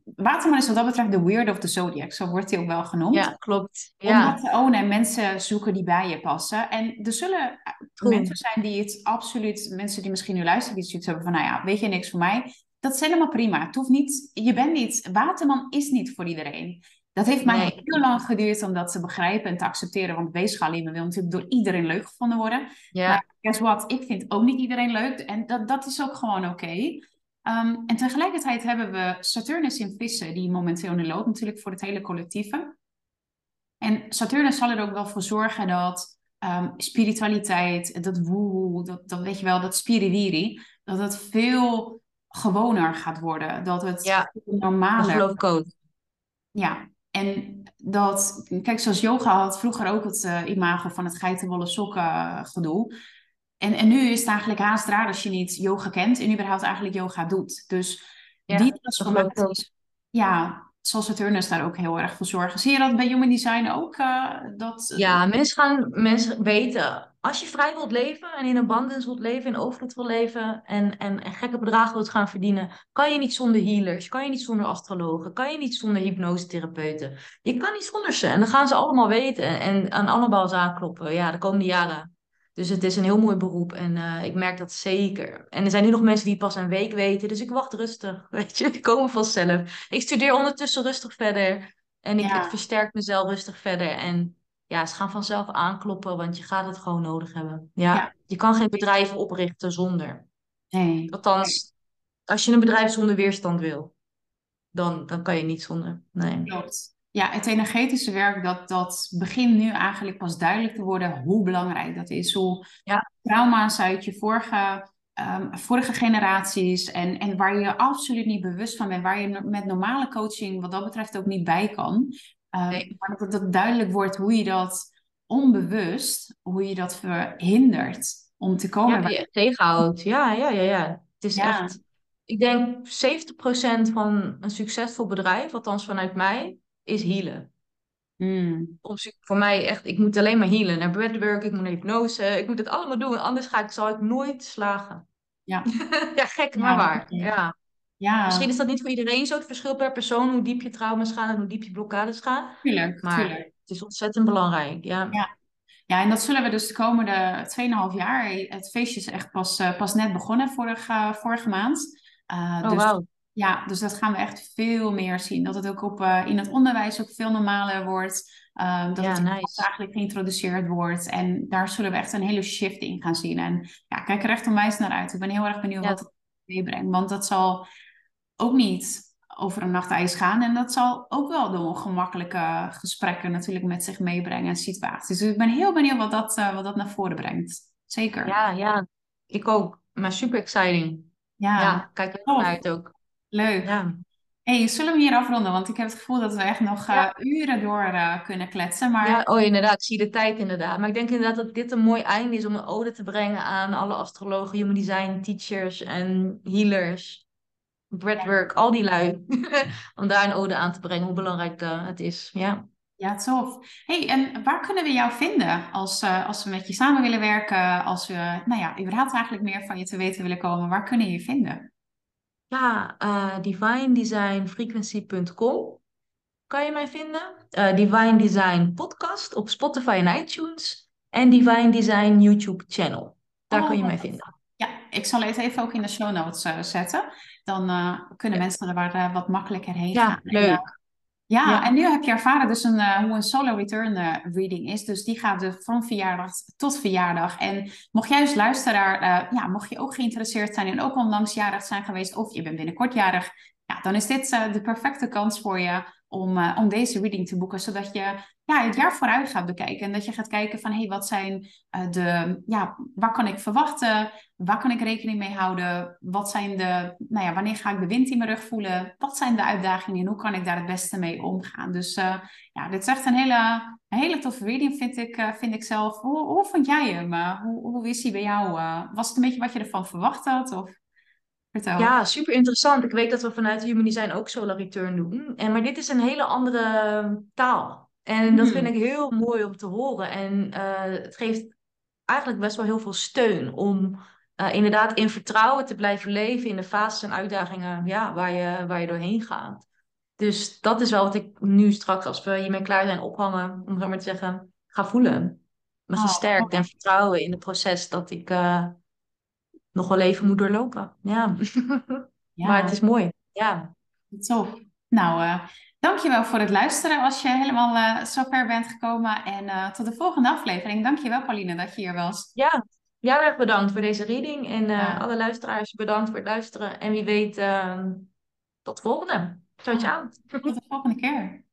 Speaker 1: Waterman is wat dat betreft de weird of the zodiac, zo wordt hij ook wel genoemd.
Speaker 2: Ja, klopt.
Speaker 1: Om
Speaker 2: ja.
Speaker 1: dat te ownen en mensen zoeken die bij je passen. En er zullen mensen zijn die het absoluut, mensen die misschien nu luisteren, die zoiets hebben van, nou ja, weet je niks voor mij. Dat is helemaal prima. Het hoeft niet, je bent niet, Waterman is niet voor iedereen. Dat heeft mij nee. heel lang geduurd om dat te begrijpen en te accepteren. Want weegschaline wil natuurlijk door iedereen leuk gevonden worden.
Speaker 2: Ja.
Speaker 1: Maar guess what? Ik vind ook niet iedereen leuk. En dat, dat is ook gewoon oké. Um, en tegelijkertijd hebben we Saturnus in vissen, die momenteel nu loopt, natuurlijk voor het hele collectieve. En Saturnus zal er ook wel voor zorgen dat um, spiritualiteit, dat woe, dat, dat weet je wel, dat spiriwiri, dat het veel gewoner gaat worden. Dat het
Speaker 2: ja,
Speaker 1: normaler...
Speaker 2: Dat
Speaker 1: Ja, en dat, kijk, zoals yoga had vroeger ook het uh, imago van het geitenwolle sokken gedoe. En, en nu is het eigenlijk haast raar als je niet yoga kent en überhaupt eigenlijk yoga doet. Dus ja, die transformaties, ja, zal Saturnus daar ook heel erg voor zorgen. Zie je dat bij Human Design ook? Uh, dat,
Speaker 2: ja, mensen gaan mensen weten, als je vrij wilt leven en in abundance wilt leven, in overvloed wilt leven en, en, en gekke bedragen wilt gaan verdienen, kan je niet zonder healers, kan je niet zonder astrologen, kan je niet zonder hypnosetherapeuten. Je kan niet zonder ze en dan gaan ze allemaal weten en, en aan allemaal aankloppen, ja, de komende jaren. Dus het is een heel mooi beroep en uh, ik merk dat zeker. En er zijn nu nog mensen die pas een week weten, dus ik wacht rustig. Weet je, die komen vanzelf. Ik studeer ondertussen rustig verder en ik, ik versterk mezelf rustig verder. En ja, ze gaan vanzelf aankloppen, want je gaat het gewoon nodig hebben. Ja, ja. je kan geen bedrijf oprichten zonder.
Speaker 1: Nee.
Speaker 2: Althans, als je een bedrijf zonder weerstand wil, dan, dan kan je niet zonder. Nee.
Speaker 1: Klopt. Ja, het energetische werk, dat, dat begint nu eigenlijk pas duidelijk te worden hoe belangrijk dat is. Hoe
Speaker 2: ja.
Speaker 1: trauma's uit je vorige, um, vorige generaties en, en waar je absoluut niet bewust van bent, waar je met normale coaching wat dat betreft ook niet bij kan. Um, nee. Maar dat het duidelijk wordt hoe je dat onbewust, hoe je dat verhindert om te komen.
Speaker 2: Ja, je tegenhoudt. Ja, ja, ja, ja. Het is echt... Ik denk 70% van een succesvol bedrijf, althans vanuit mij, is healen.
Speaker 1: Mm.
Speaker 2: Voor mij echt, ik moet alleen maar healen. Naar breathwork, ik moet naar hypnose, ik moet het allemaal doen. Anders ga ik, zal ik nooit slagen.
Speaker 1: Ja,
Speaker 2: ja gek, maar waar. Ja.
Speaker 1: Ja.
Speaker 2: Misschien is dat niet voor iedereen zo het verschil per persoon, hoe diep je trauma's gaan en hoe diep je blokkades gaan.
Speaker 1: Tuurlijk,
Speaker 2: maar
Speaker 1: tuurlijk.
Speaker 2: het is ontzettend belangrijk. Ja.
Speaker 1: ja. Ja, en dat zullen we dus de komende 2,5 jaar. Het feestje is echt pas, uh, pas net begonnen vorige, vorige maand.
Speaker 2: Uh, oh, dus, wow.
Speaker 1: Ja, dus dat gaan we echt veel meer zien. Dat het ook op, uh, in het onderwijs ook veel normaler wordt. dat
Speaker 2: ja,
Speaker 1: het
Speaker 2: nice.
Speaker 1: eigenlijk geïntroduceerd wordt. En daar zullen we echt een hele shift in gaan zien. En ja, kijk er echt onwijs naar uit. Ik ben heel erg benieuwd ja. wat het meebrengt. Want dat zal ook niet over een nacht ijs gaan. En dat zal ook wel de ongemakkelijke gesprekken natuurlijk met zich meebrengen en situaties. Dus ik ben heel benieuwd wat dat, uh, wat dat naar voren brengt. Zeker.
Speaker 2: Ja, ja. Ik ook. Maar super exciting.
Speaker 1: Ja,
Speaker 2: ja kijk er oh. uit ook.
Speaker 1: Leuk.
Speaker 2: Ja.
Speaker 1: Hey, zullen we hier afronden? Want ik heb het gevoel dat we echt nog uh, ja. uren door uh, kunnen kletsen. Maar...
Speaker 2: Ja, oh inderdaad. Ik zie de tijd inderdaad. Maar ik denk inderdaad dat dit een mooi einde is om een ode te brengen aan alle astrologen, human design teachers en healers breadwork, al die lui. Om daar een ode aan te brengen, hoe belangrijk uh, het is. Ja.
Speaker 1: Ja, tof. hey, en waar kunnen we jou vinden als, als we met je samen willen werken? Als we, nou ja, überhaupt eigenlijk meer van je te weten willen komen. Waar kunnen we je vinden?
Speaker 2: Ja, uh, divinedesignfrequency.com kan je mij vinden. Divine Design podcast op Spotify en iTunes. En Divine Design YouTube channel. Daar
Speaker 1: oh,
Speaker 2: kun je mij vinden.
Speaker 1: Ja, ik zal het even ook in de show notes zetten. Dan uh, kunnen ja. mensen er waar, uh, wat makkelijker heen
Speaker 2: ja,
Speaker 1: gaan.
Speaker 2: Leuk.
Speaker 1: En, uh, ja, ja, en nu heb je ervaren dus een, hoe een solo return reading is. Dus die gaat de, van verjaardag tot verjaardag. En mocht jij als luisteraar, ja, mocht je ook geïnteresseerd zijn en ook onlangs jarig zijn geweest, of je bent binnenkort jarig, ja, dan is dit de perfecte kans voor je om, uh, om deze reading te boeken, zodat je ja, het jaar vooruit gaat bekijken. En dat je gaat kijken van, hé, hey, wat zijn uh, de, ja, waar kan ik verwachten? Waar kan ik rekening mee houden? Wat zijn de, nou ja, wanneer ga ik de wind in mijn rug voelen? Wat zijn de uitdagingen en hoe kan ik daar het beste mee omgaan? Dus ja, dit is echt een hele, hele toffe reading, vind ik, vind ik zelf. Hoe, hoe vond jij hem? hoe, hoe is hij bij jou? was het een beetje wat je ervan verwacht had? Of... Vertel.
Speaker 2: Ja, super interessant. Ik weet dat we vanuit Human Design ook Solar Return doen. En, maar dit is een hele andere taal. En mm. dat vind ik heel mooi om te horen. En uh, het geeft eigenlijk best wel heel veel steun om uh, inderdaad in vertrouwen te blijven leven in de fases en uitdagingen ja, waar, je, waar je doorheen gaat. Dus dat is wel wat ik nu straks, als we hiermee klaar zijn, ophangen, om zo maar te zeggen, ga voelen. Me gesterkt oh, en vertrouwen in het proces dat ik uh, nog wel even moet doorlopen. Ja. ja. maar het is mooi. Ja.
Speaker 1: Tof. Nou, uh, dankjewel voor het luisteren als je helemaal uh, zo ver bent gekomen. En uh, tot de volgende aflevering. Dankjewel Pauline dat je hier was.
Speaker 2: Ja, jou erg bedankt voor deze reading. En ja. alle luisteraars bedankt voor het luisteren. En wie weet, tot de volgende. Ciao, ciao.
Speaker 1: Tot de volgende keer.